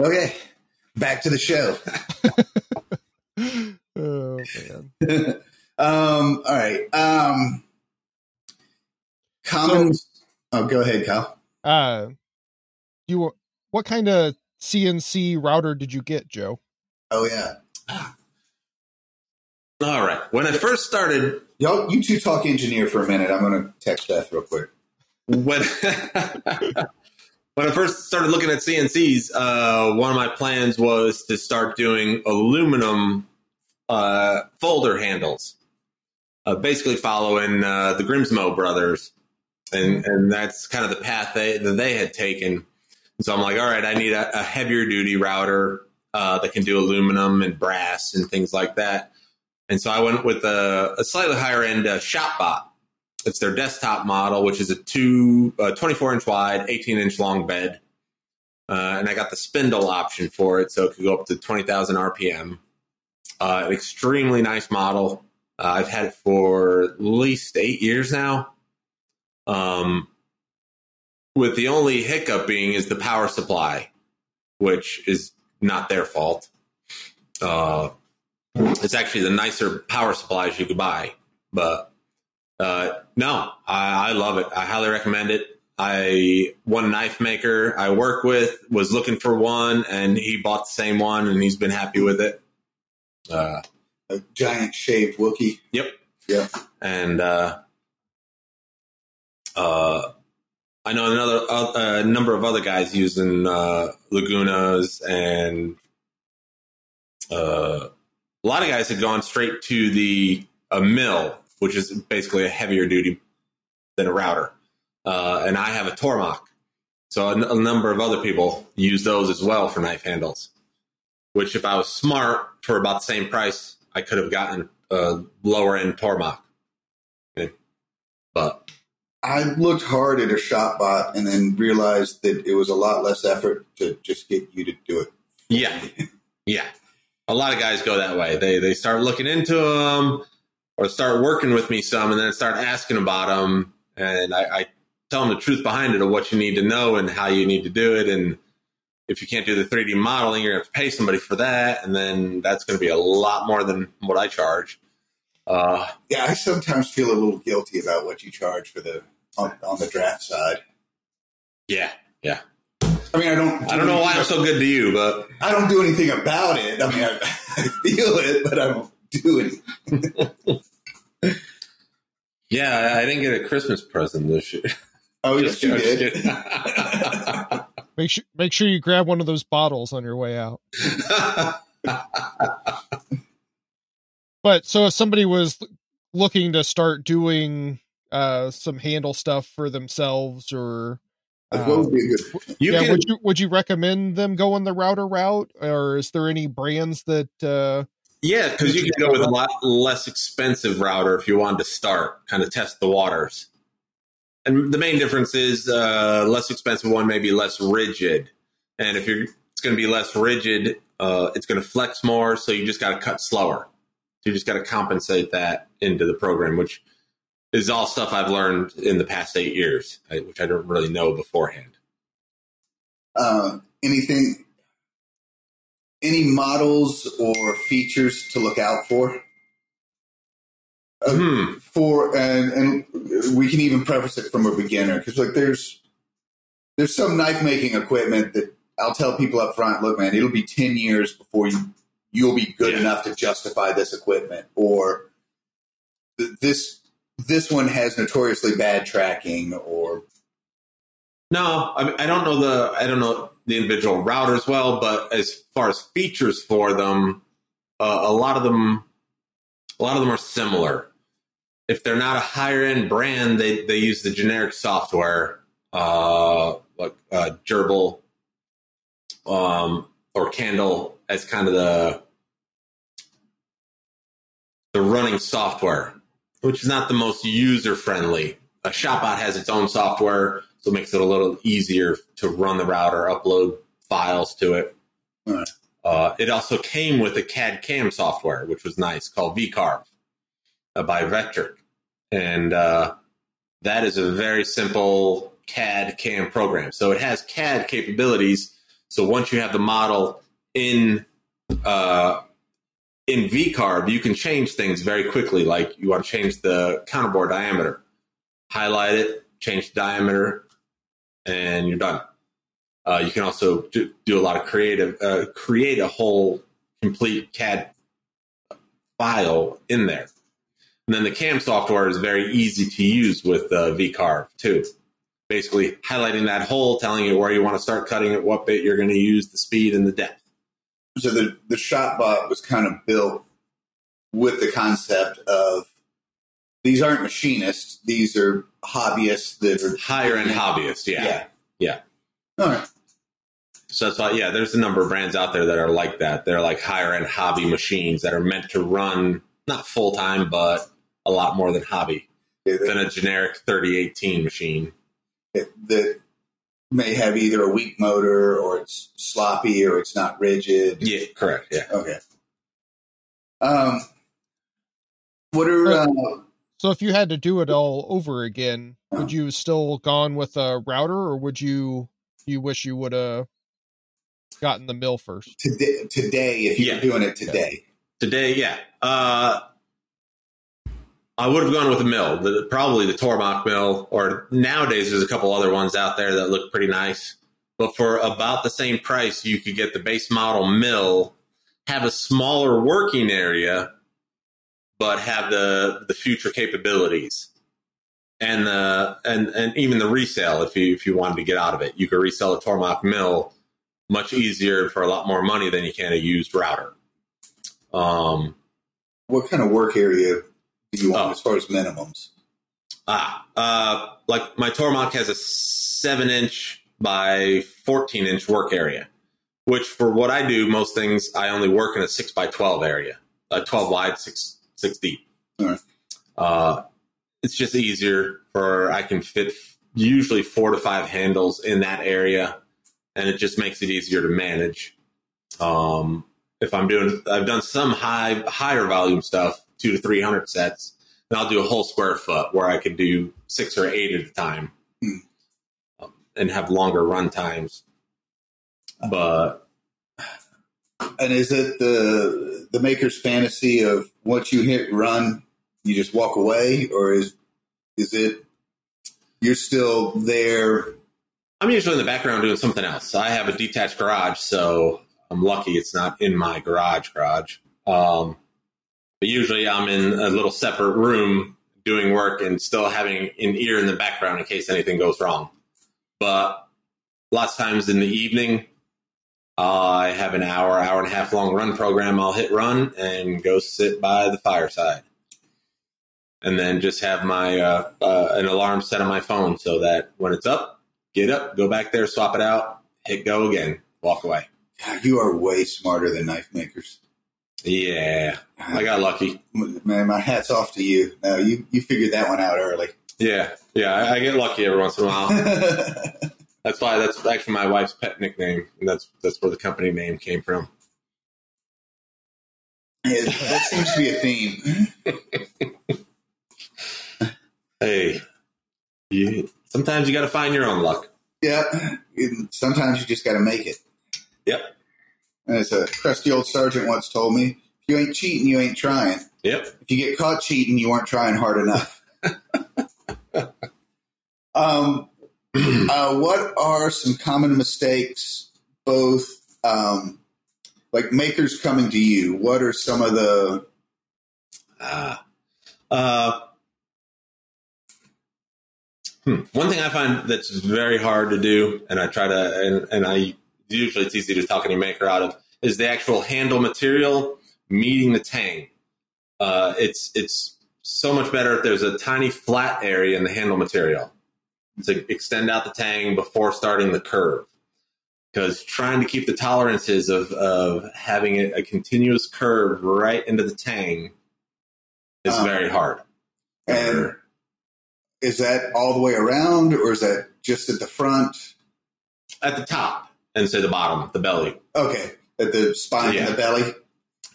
okay, back to the show. Oh man. um, all right. Um, commons. oh, go ahead, Kyle. Uh you what kind of CNC router did you get, Joe? Oh yeah, all right. When I first started y'all. You two talk engineer for a minute. I'm going to text Beth real quick. when when I first started looking at CNCs, uh, one of my plans was to start doing aluminum uh, folder handles, uh, basically following uh, the Grimsmo brothers, and and that's kind of the path they that they had taken. So I'm like, all right, I need a, a heavier duty router uh, that can do aluminum and brass and things like that. And so I went with a, a slightly higher end uh, ShopBot. It's their desktop model, which is a two, uh, 24 inch wide, 18 inch long bed. Uh, and I got the spindle option for it, so it could go up to 20,000 RPM. Uh, an extremely nice model. Uh, I've had it for at least eight years now. Um, with the only hiccup being is the power supply, which is not their fault. Uh, it's actually the nicer power supplies you could buy, but uh, no, I, I love it. I highly recommend it. I one knife maker I work with was looking for one, and he bought the same one, and he's been happy with it. Uh, A giant shaved Wookie. Yep. Yeah. And uh, uh, I know another uh, a number of other guys using uh, Lagunas, and uh, a lot of guys have gone straight to the a mill, which is basically a heavier duty than a router. Uh, and I have a Tormach, so a, n- a number of other people use those as well for knife handles. Which, if I was smart, for about the same price, I could have gotten a lower end Tormach. Okay. But I looked hard at a shop bot and then realized that it was a lot less effort to just get you to do it. yeah, yeah, a lot of guys go that way. They they start looking into them or start working with me some, and then start asking about them, and I, I tell them the truth behind it of what you need to know and how you need to do it, and if you can't do the 3D modeling, you're gonna have to pay somebody for that, and then that's going to be a lot more than what I charge. Uh, Yeah, I sometimes feel a little guilty about what you charge for the on, on the draft side. yeah, yeah. I mean, I don't. I don't know why I'm so good to you, but I don't do anything about it. I mean, I, I feel it, but I don't do anything. yeah, I didn't get a Christmas present this year. Oh, Just yes, you kidding. did. Make sure make sure you grab one of those bottles on your way out. But so if somebody was looking to start doing uh some handle stuff for themselves or Like, what would um, be good? you yeah, can would you would you recommend them going the router route or is there any brands that uh Yeah, because you can go with a lot less expensive router if you wanted to start, kind of test the waters. And the main difference is uh, less expensive one may be less rigid, and if you're it's going to be less rigid, uh, it's going to flex more, so you just got to cut slower So you just got to compensate that into the program, which is all stuff I've learned in the past eight years, which I don't really know beforehand. Uh, anything, any models or features to look out for? Uh, Hmm. For and and we can even preface it from a beginner because like there's there's some knife making equipment that I'll tell people up front. Look, man, it'll be ten years before you you'll be good Yeah. enough to justify this equipment, or th- this this one has notoriously bad tracking, or No, I, mean, I don't know the I don't know the individual routers well, but as far as features for them, uh, a lot of them, a lot of them are similar. If they're not a higher end brand, they they use the generic software, uh, like uh, Grbl, um, or Candle as kind of the the running software, which is not the most user friendly. A Shopbot has its own software, so it makes it a little easier to run the router, upload files to it. Right. Uh, it also came with a CAD CAM software, which was nice, called VCarve uh, by Vectric. And uh, that is a very simple CAD CAM program. So it has CAD capabilities. So once you have the model in uh, in VCarve, you can change things very quickly. Like you want to change the counterbore diameter, highlight it, change the diameter, and you're done. Uh, you can also do, do a lot of creative, uh, create a whole complete CAD file in there. And then the CAM software is very easy to use with uh, VCarve too. Basically, highlighting that hole, telling you where you want to start cutting it, what bit you're going to use, the speed and the depth. So the the ShopBot was kind of built with the concept of these aren't machinists; these are hobbyists that are Higher end hobbyists. yeah. Yeah. yeah. All right. So that's why, yeah, there's a number of brands out there that are like that. They're like higher end hobby machines that are meant to run not full time, but a lot more than hobby Yeah, than a generic 3018 machine. that may have either a weak motor or it's sloppy or it's not rigid. Yeah, correct. Yeah. Okay. Um, what are uh, So if you had to do it all over again, would you still gone with a router, or would you you wish you would have gotten the mill first? today? Today, if you Yeah. doing it today, Today, yeah. Uh, I would have gone with a mill, the, probably the Tormach mill, or nowadays there's a couple other ones out there that look pretty nice. But for about the same price, you could get the base model mill, have a smaller working area, but have the the future capabilities, and the and and even the resale if you if you wanted to get out of it, you could resell a Tormach mill much easier for a lot more money than you can a used router. Um, what kind of work area you want Oh. as far as minimums? ah, uh, like my Tormach has a seven inch by 14 inch work area, which for what I do, most things I only work in a six by 12 area, uh, 12 wide, six, six deep. Right. Uh, it's just easier for, I can fit usually four to five handles in that area and it just makes it easier to manage. Um, if I'm doing, I've done some high, higher volume stuff, two to 300 sets, And I'll do a whole square foot where I could do six or eight at a time Hmm. um, and have longer run times. But And is it the the maker's fantasy of once you hit run, you just walk away, or is is it you're still there? I'm usually in the background doing something else. I have a detached garage, so I'm lucky it's not in my garage garage. Um, but usually I'm in a little separate room doing work and still having an ear in the background in case anything goes wrong. But lots of times in the evening, I have an hour, hour and a half long run program. I'll hit run and go sit by the fireside. And then just have my uh, uh, an alarm set on my phone so that when it's up, get up, go back there, swap it out, hit go again, walk away. You are way smarter than knife makers. Yeah, I got lucky. Man, my hat's off to you. No, you you figured that one out early. Yeah, yeah, I, I get lucky every once in a while. That's why that's actually my wife's pet nickname, and that's that's where the company name came from. It- that seems to be a theme. Hey, you, sometimes you got to find your own luck. Yeah, sometimes you just got to make it. Yep. As a crusty old sergeant once told me, if you ain't cheating, you ain't trying. Yep. If you get caught cheating, you weren't trying hard enough. um, uh, what are some common mistakes, both um, like makers coming to you? What are some of the Ah. Uh, hmm. One thing I find that's very hard to do, and I try to, and, and I usually it's easy to talk any maker out of, is the actual handle material meeting the tang. Uh, it's it's so much better if there's a tiny flat area in the handle material to extend out the tang before starting the curve. Because trying to keep the tolerances of, of having a, a continuous curve right into the tang is Um, very hard. and is that all the way around, or is that just at the front? At the top and say the bottom, the belly. Okay, at the spine Yeah. and the belly.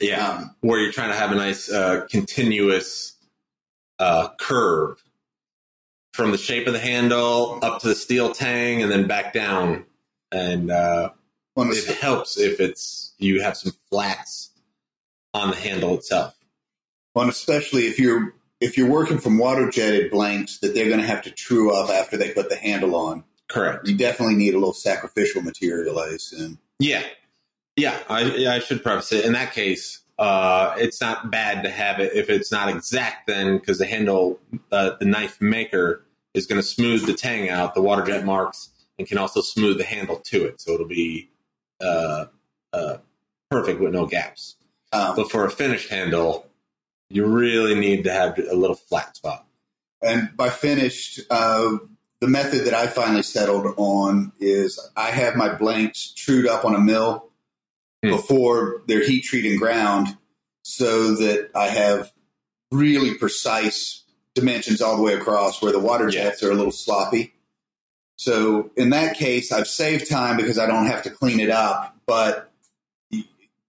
Yeah. Um, Where you're trying to have a nice uh, continuous uh, curve from the shape of the handle up to the steel tang and then back down. And uh, it helps if it's you have some flats on the handle itself. Well, and especially if you're if you're working from water jetted blanks that they're going to have to true up after they put the handle on. Correct. You definitely need a little sacrificial material, I assume. Yeah, yeah. I, I should preface it. In that case, uh, it's not bad to have it if it's not exact. Then because the handle, uh, the knife maker is going to smooth the tang out, the water jet marks, and can also smooth the handle to it, so it'll be uh, uh, perfect with no gaps. Um, But for a finished handle, you really need to have a little flat spot. and by finished, uh, the method that I finally settled on is I have my blanks trued up on a mill Hmm. before they're heat treated and ground, so that I have really precise dimensions all the way across. Where the water Yeah. jets are a little sloppy. So in that case, I've saved time because I don't have to clean it up, but you,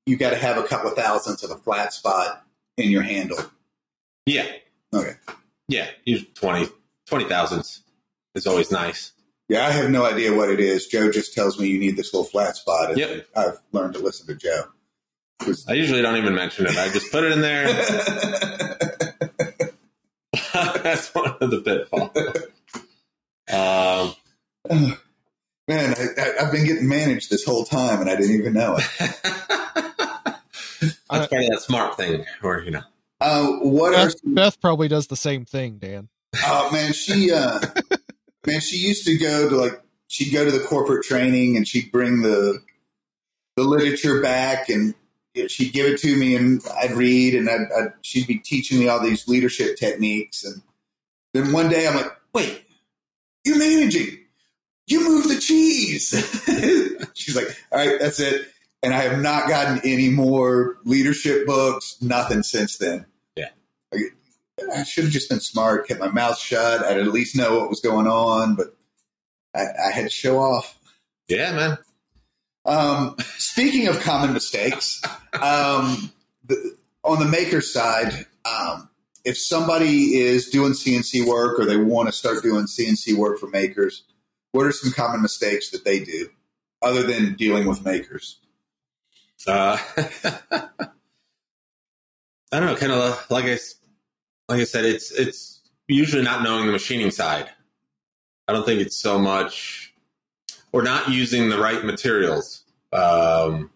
you got to have a couple of thousandths of a flat spot in your handle. Yeah, Okay. yeah. Use 20, 20 thousandths is always nice. Yeah, I have no idea what it is. Joe just tells me you need this little flat spot. And Yep. I've learned to listen to Joe. I usually don't even mention it. I just put it in there. That's one of the pitfalls. Um, Man, I, I, I've been getting managed this whole time and I didn't even know it. Uh, that's part of that smart thing, or you know, Uh, what are Beth, Beth probably does the same thing, Dan. Oh man, she uh man, she used to go to like she'd go to the corporate training and she'd bring the the literature back and you know, she'd give it to me and I'd read and I'd, I'd, she'd be teaching me all these leadership techniques and then one day I'm like, wait, you're managing. You move the cheese. She's like, all right, that's it. And I have not gotten any more leadership books, nothing since then. Yeah. I should have just been smart, kept my mouth shut. I'd at least know what was going on, but I, I had to show off. yeah, man. Um, speaking of common mistakes, um, the, on the maker side, um, if somebody is doing CNC work or they want to start doing CNC work for makers, what are some common mistakes that they do other than dealing with makers? Uh, I don't know, kind of like I like I said, it's it's usually not knowing the machining side. I don't think it's so much or not using the right materials, um,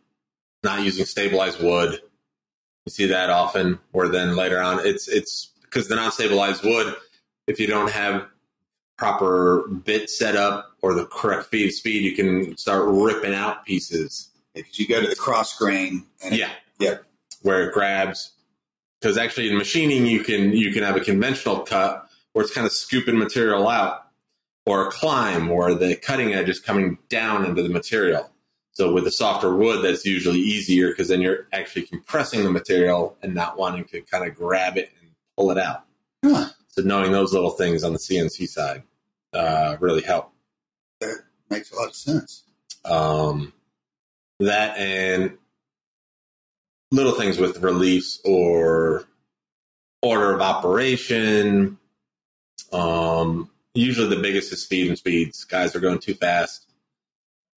not using stabilized wood. You see that often, or then later on, it's it's because the non-stabilized wood. If you don't have proper bit set up or the correct feed speed, you can start ripping out pieces. Because you go to the cross grain and Yeah. Yeah. Where it grabs. Because actually in machining you can you can have a conventional cut where it's kind of scooping material out. Or a climb where the cutting edge is coming down into the material. So with the softer wood that's usually easier because then you're actually compressing the material and not wanting to kind of grab it and pull it out. Huh. So knowing those little things on the CNC side uh, really help. That makes a lot of sense. Um, that and little things with reliefs or order of operation. Um, usually the biggest is speed and speeds. Guys are going too fast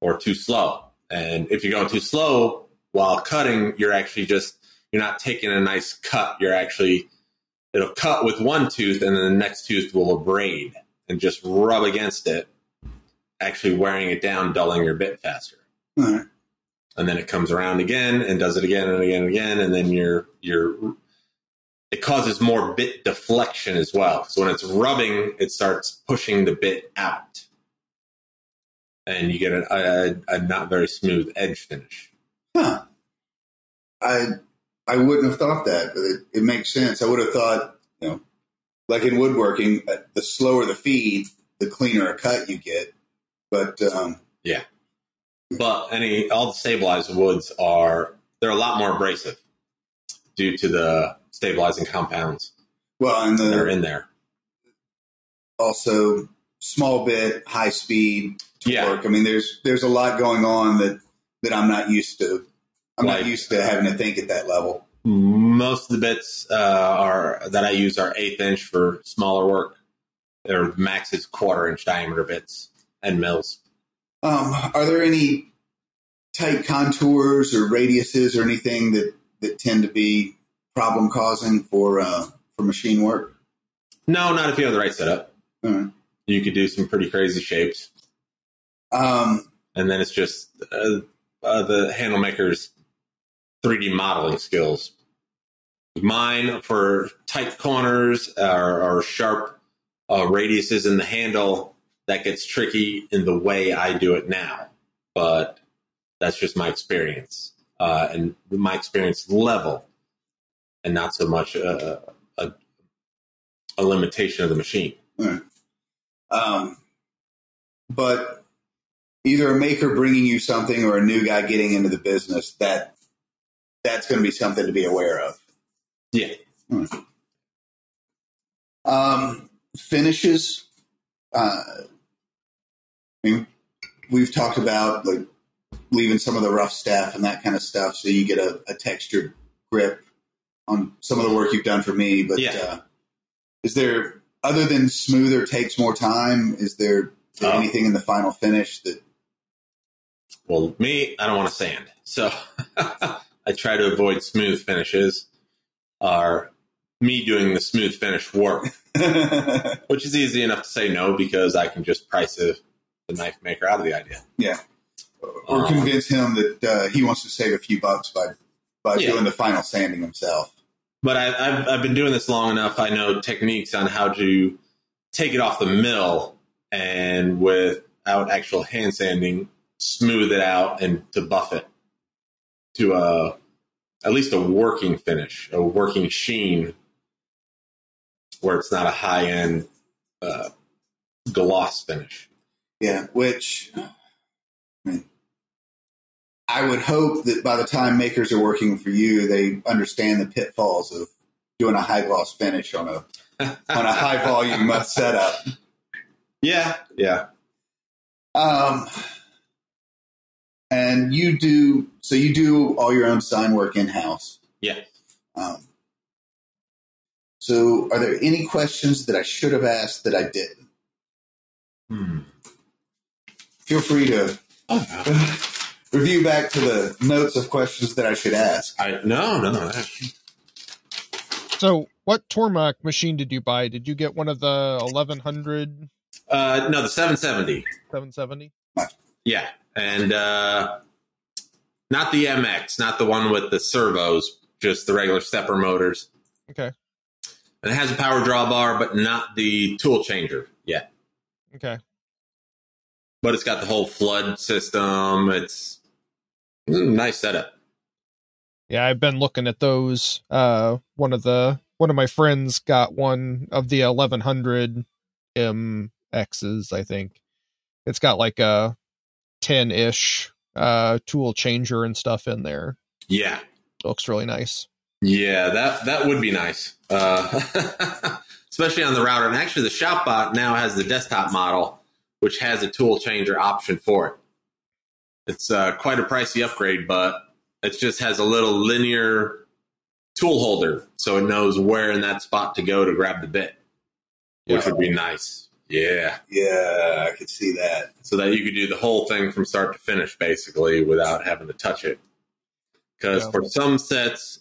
or too slow. And if you're going too slow while cutting, you're actually just you're not taking a nice cut. You're actually it'll cut with one tooth and then the next tooth will abrade and just rub against it, actually wearing it down, dulling your bit faster. All right. And then it comes around again and does it again and again and again, and then you're you're it causes more bit deflection as well. So when it's rubbing, it starts pushing the bit out, and you get a, a, a not very smooth edge finish. Huh. I I wouldn't have thought that, but it, it makes sense. I would have thought, you know, like in woodworking, uh, the slower the feed, the cleaner a cut you get. But um, But any all the stabilized woods are they're a lot more abrasive due to the stabilizing compounds well, and that are in there. also small bit, high speed Yeah. torque. I mean, there's there's a lot going on that that I'm not used to. I'm Like- not used to having to think at that level. Most of the bits uh, are that I use are eighth inch for smaller work. Their max is quarter inch diameter bits and mills. Um, are there any tight contours or radiuses or anything that, that tend to be problem causing for uh, for machine work? No, not if you have the right setup. Right. You could do some pretty crazy shapes, Um, and then it's just uh, uh, the handle maker's 3D modeling skills. Mine for tight corners or, or sharp uh, radiuses in the handle that gets tricky in the way I do it now, but that's just my experience uh, and my experience level, and not so much a, a, a limitation of the machine. um, but either a maker bringing you something or a new guy getting into the business that that's going to be something to be aware of. Yeah. Um, finishes. Uh, mean, we've talked about like leaving some of the rough stuff and that kind of stuff, so you get a, a textured grip on some of the work you've done for me. But Yeah. uh, is there other than smoother takes more time? Is there Oh. anything in the final finish that? Well, me, I don't want to sand. So I try to avoid smooth finishes Are me doing the smooth finish work, which is easy enough to say no because I can just price a, the knife maker out of the idea. yeah, or Um, convince him that uh, he wants to save a few bucks by by Yeah. doing the final sanding himself. But I, I've, I've been doing this long enough. I know techniques on how to take it off the mill and without actual hand sanding, smooth it out and to buff it to a at least a working finish, a working sheen, where it's not a high end uh, gloss finish. Yeah, which I mean, I would hope that by the time makers are working for you, they understand the pitfalls of doing a high gloss finish on a on a high volume setup. Yeah, yeah. Um, and you do so you do all your own sign work in house. Yeah. Um, so, are there any questions that I should have asked that I didn't? Hmm. Feel free to review back to the notes of questions that I should ask. I no, no, no. So, what Tormach machine did you buy? Did you get one of the 1100 Uh, no, the 770. 770? Yeah, and uh, not the MX, not the one with the servos, just the regular stepper motors. Okay. And it has a power draw bar, but not the tool changer yet. Okay. But it's got the whole flood system. It's a nice setup. Yeah, I've been looking at those. Uh, one of the one of my friends got one of the 1100 MXs. I think it's got like a 10 ish uh tool changer and stuff in there. Yeah, looks really nice. yeah, that that would be nice, uh, especially on the router. And actually, the ShopBot now has the desktop model, which has a tool changer option for it. It's uh, quite a pricey upgrade, but It just has a little linear tool holder, so it knows where in that spot to go to grab the bit, which Yeah. would be nice. Yeah, Yeah, I could see that. so that you could do the whole thing from start to finish, basically, without having to touch it. Because Yeah. for some sets,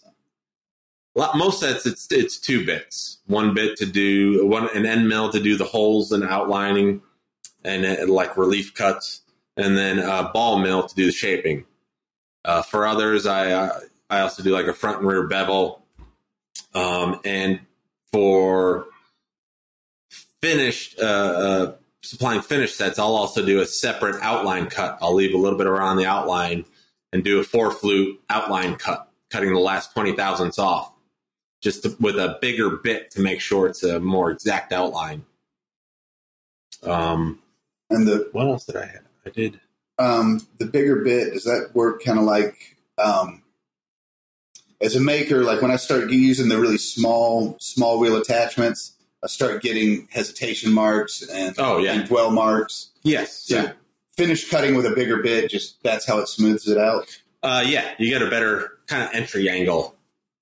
most sets, it's it's two bits. One bit to do one an end mill to do the holes and outlining, and uh, like relief cuts, and then a ball mill to do the shaping. Uh, for others, I uh, I also do like a front and rear bevel, um, and for finished uh, uh, supplying finished sets, I'll also do a separate outline cut. I'll leave a little bit around the outline and do a four flute outline cut, cutting the last twenty thousandths off, just to, with a bigger bit to make sure it's a more exact outline. Um, And the what else did I have? I did. um, the bigger bit does that work kind of like um, as a maker? Like when I start using the really small small wheel attachments, I start getting hesitation marks and Oh, yeah. and dwell marks. Yes. So yeah. finish cutting with a bigger bit, just that's how it smooths it out. Uh, yeah, you get a better kind of entry angle,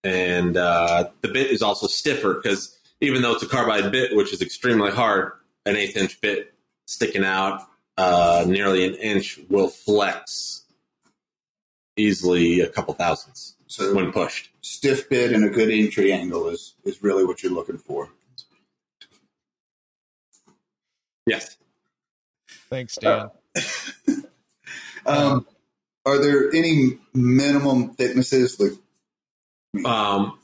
and uh, the bit is also stiffer because even though it's a carbide bit, which is extremely hard, an eighth inch bit sticking out uh, nearly an inch will flex easily a couple thousandths So when pushed. stiff bit and a good entry angle is is really what you're looking for. Yes. Thanks, Dan. Um, are there any minimum thicknesses like Um,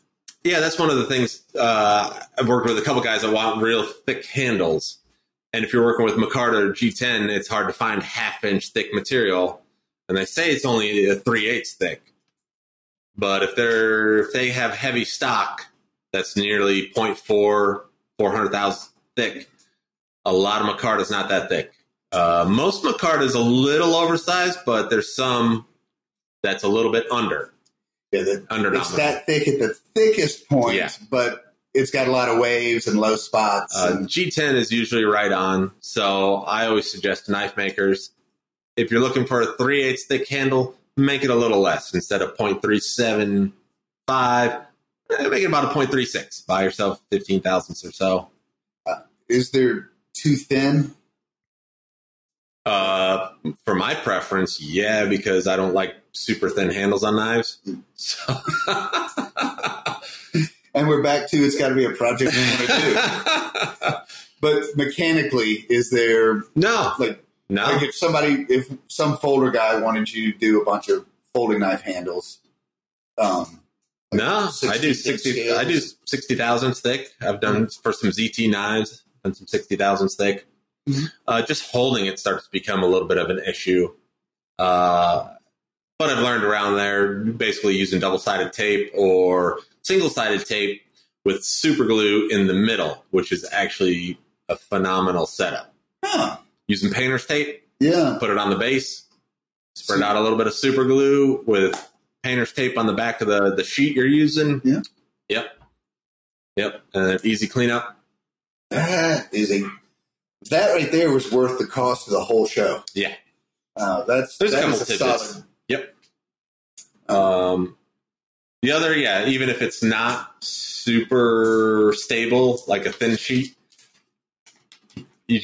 yeah, that's one of the things. Uh, I've worked with a couple guys that want real thick handles, and if you're working with Micarta or G10, it's hard to find half inch thick material. And they say it's only a three eighths thick, but if they're if they have heavy stock that's nearly 0.4, 400,000 thick, a lot of Micarta's not that thick. Uh, most is a little oversized, but there's some that's a little bit under yeah, the, under it's that thick at the thickest point, Yeah. but it's got a lot of waves and low spots. Uh, and, G10 is usually right on, so I always suggest knife makers. If you're looking for a 3 8 thick handle, make it a little less. Instead of 0.375, eh, make it about a 0.36. Buy yourself 15 thousandths or so. is there too thin? Uh, for my preference, yeah, because I don't like super thin handles on knives. So. And we're back to it's got to be a project we want to do. But mechanically, is there no, like no. like if somebody if some folder guy wanted you to do a bunch of folding knife handles? Um, like No, I do 60 sixty. I do sixty thousandths thick. I've done for some ZT knives, done some sixty thousandths thick. Mhm. Uh, just holding it starts to become a little bit of an issue. Uh, but I've learned around there, basically using double sided tape or single sided tape with super glue in the middle, which is actually a phenomenal setup. Huh. Using painter's tape, Yeah. put it on the base, spread out a little bit of super glue with painter's tape on the back of the, the sheet you're using. Yeah. Yep. Yep. Uh, easy cleanup. That is a that right there was worth the cost of the whole show. Yeah. Uh, that's There's a couple is a tidbits. solid. Yep. Um, the other, yeah, even if it's not super stable, like a thin sheet, you,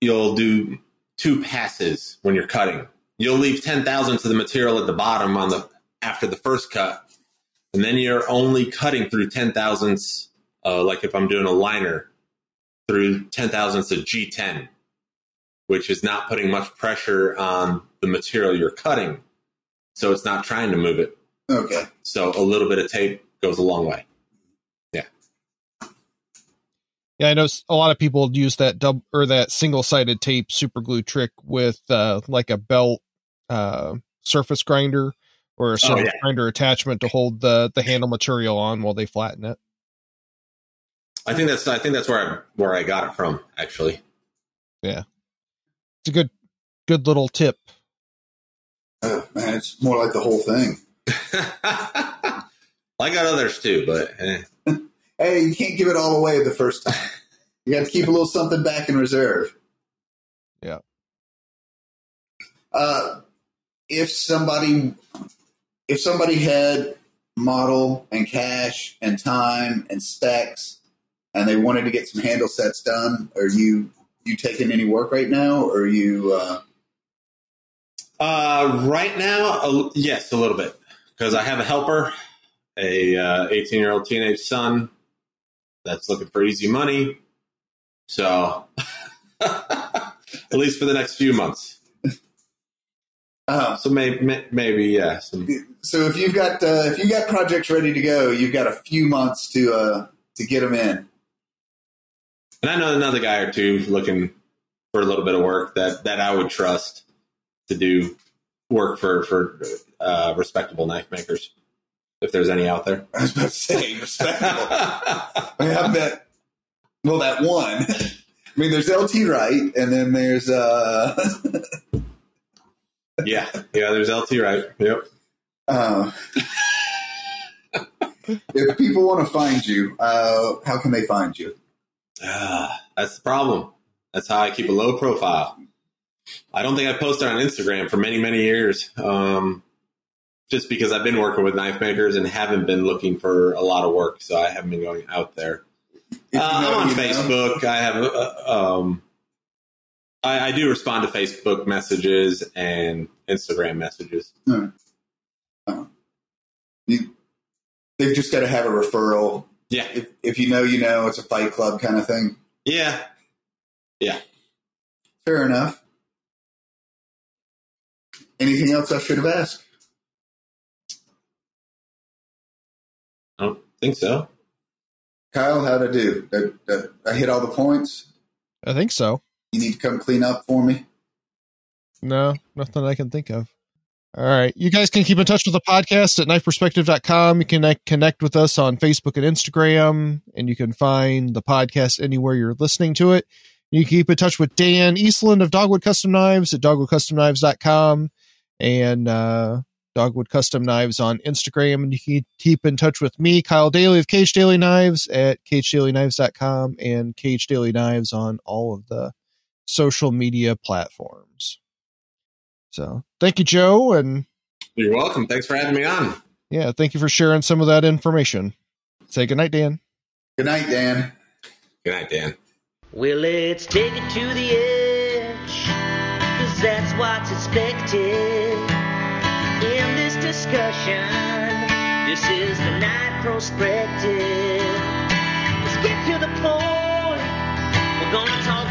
you'll do two passes when you're cutting. You'll leave ten thousandths of the material at the bottom on the after the first cut, and then you're only cutting through ten thousandths. Uh, like if I'm doing a liner through ten thousandths of G10, which is not putting much pressure on the material you're cutting, so it's not trying to move it. Okay. So a little bit of tape goes a long way. Yeah, Yeah, I know a lot of people use that dub or that single sided tape super glue trick with uh, like a belt uh, surface grinder or a surface yeah. grinder attachment to hold the the handle material on while they flatten it. I think that's I think that's where I where I got it from actually. Yeah, it's a good good little tip. Oh, man, it's more like the whole thing. I got others too, but eh. Hey, you can't give it all away the first time. You got to keep a little something back in reserve. Yeah. Uh, if somebody, if somebody had model and cash and time and specs and they wanted to get some handle sets done, are you you taking any work right now or are you uh Uh, right now, a, yes, a little bit, because I have a helper, a uh, 18 year old teenage son that's looking for easy money. So, at least for the next few months. uh So maybe, maybe yeah. Some, so if you've got uh, if you got projects ready to go, you've got a few months to uh to get them in. and I know another guy or two looking for a little bit of work that that I would trust to do work for for uh, respectable knife makers, if there's any out there. I was about to say respectable. I mean, I bet. Well, that one. I mean, there's LT Wright, and then there's uh, yeah, yeah. There's LT Wright. Yep. uh if people want to find you, uh, how can they find you? Ah, that's the problem. That's how I keep a low profile. I don't think I posted on Instagram for many, many years. Um, just because I've been working with knife makers and haven't been looking for a lot of work, so I haven't been going out there. Uh, I'm on you know. Facebook. I have, uh, um, I, I do respond to Facebook messages and Instagram messages. You, they've just got to have a referral. Yeah, If, if you know, you know, it's a fight club kind of thing. Yeah. Yeah. Fair enough. Anything else I should have asked? I don't think so. Kyle, how'd I do? Did, did I hit all the points? I think so. You need to come clean up for me. No, nothing I can think of. All right. You guys can keep in touch with the podcast at knifeperspective.com. You can connect, connect with us on Facebook and Instagram, and you can find the podcast anywhere you're listening to it. You can keep in touch with Dan Eastland of Dogwood Custom Knives at dogwoodcustomknives.com and uh, Dogwood Custom Knives on Instagram. And you can keep in touch with me, Kyle Daly of KH Daly Knives at khdalyknives.com and KH Daly Knives on all of the social media platforms. So thank you, Joe. And You're welcome. Thanks for having me on. yeah, thank you for sharing some of that information. Say goodnight, Dan. Good night, Dan. Good night, Dan. Well, let's take it to the edge, cause that's what's expected in this discussion. This is the Knife Perspective. Let's get to the point. We're gonna talk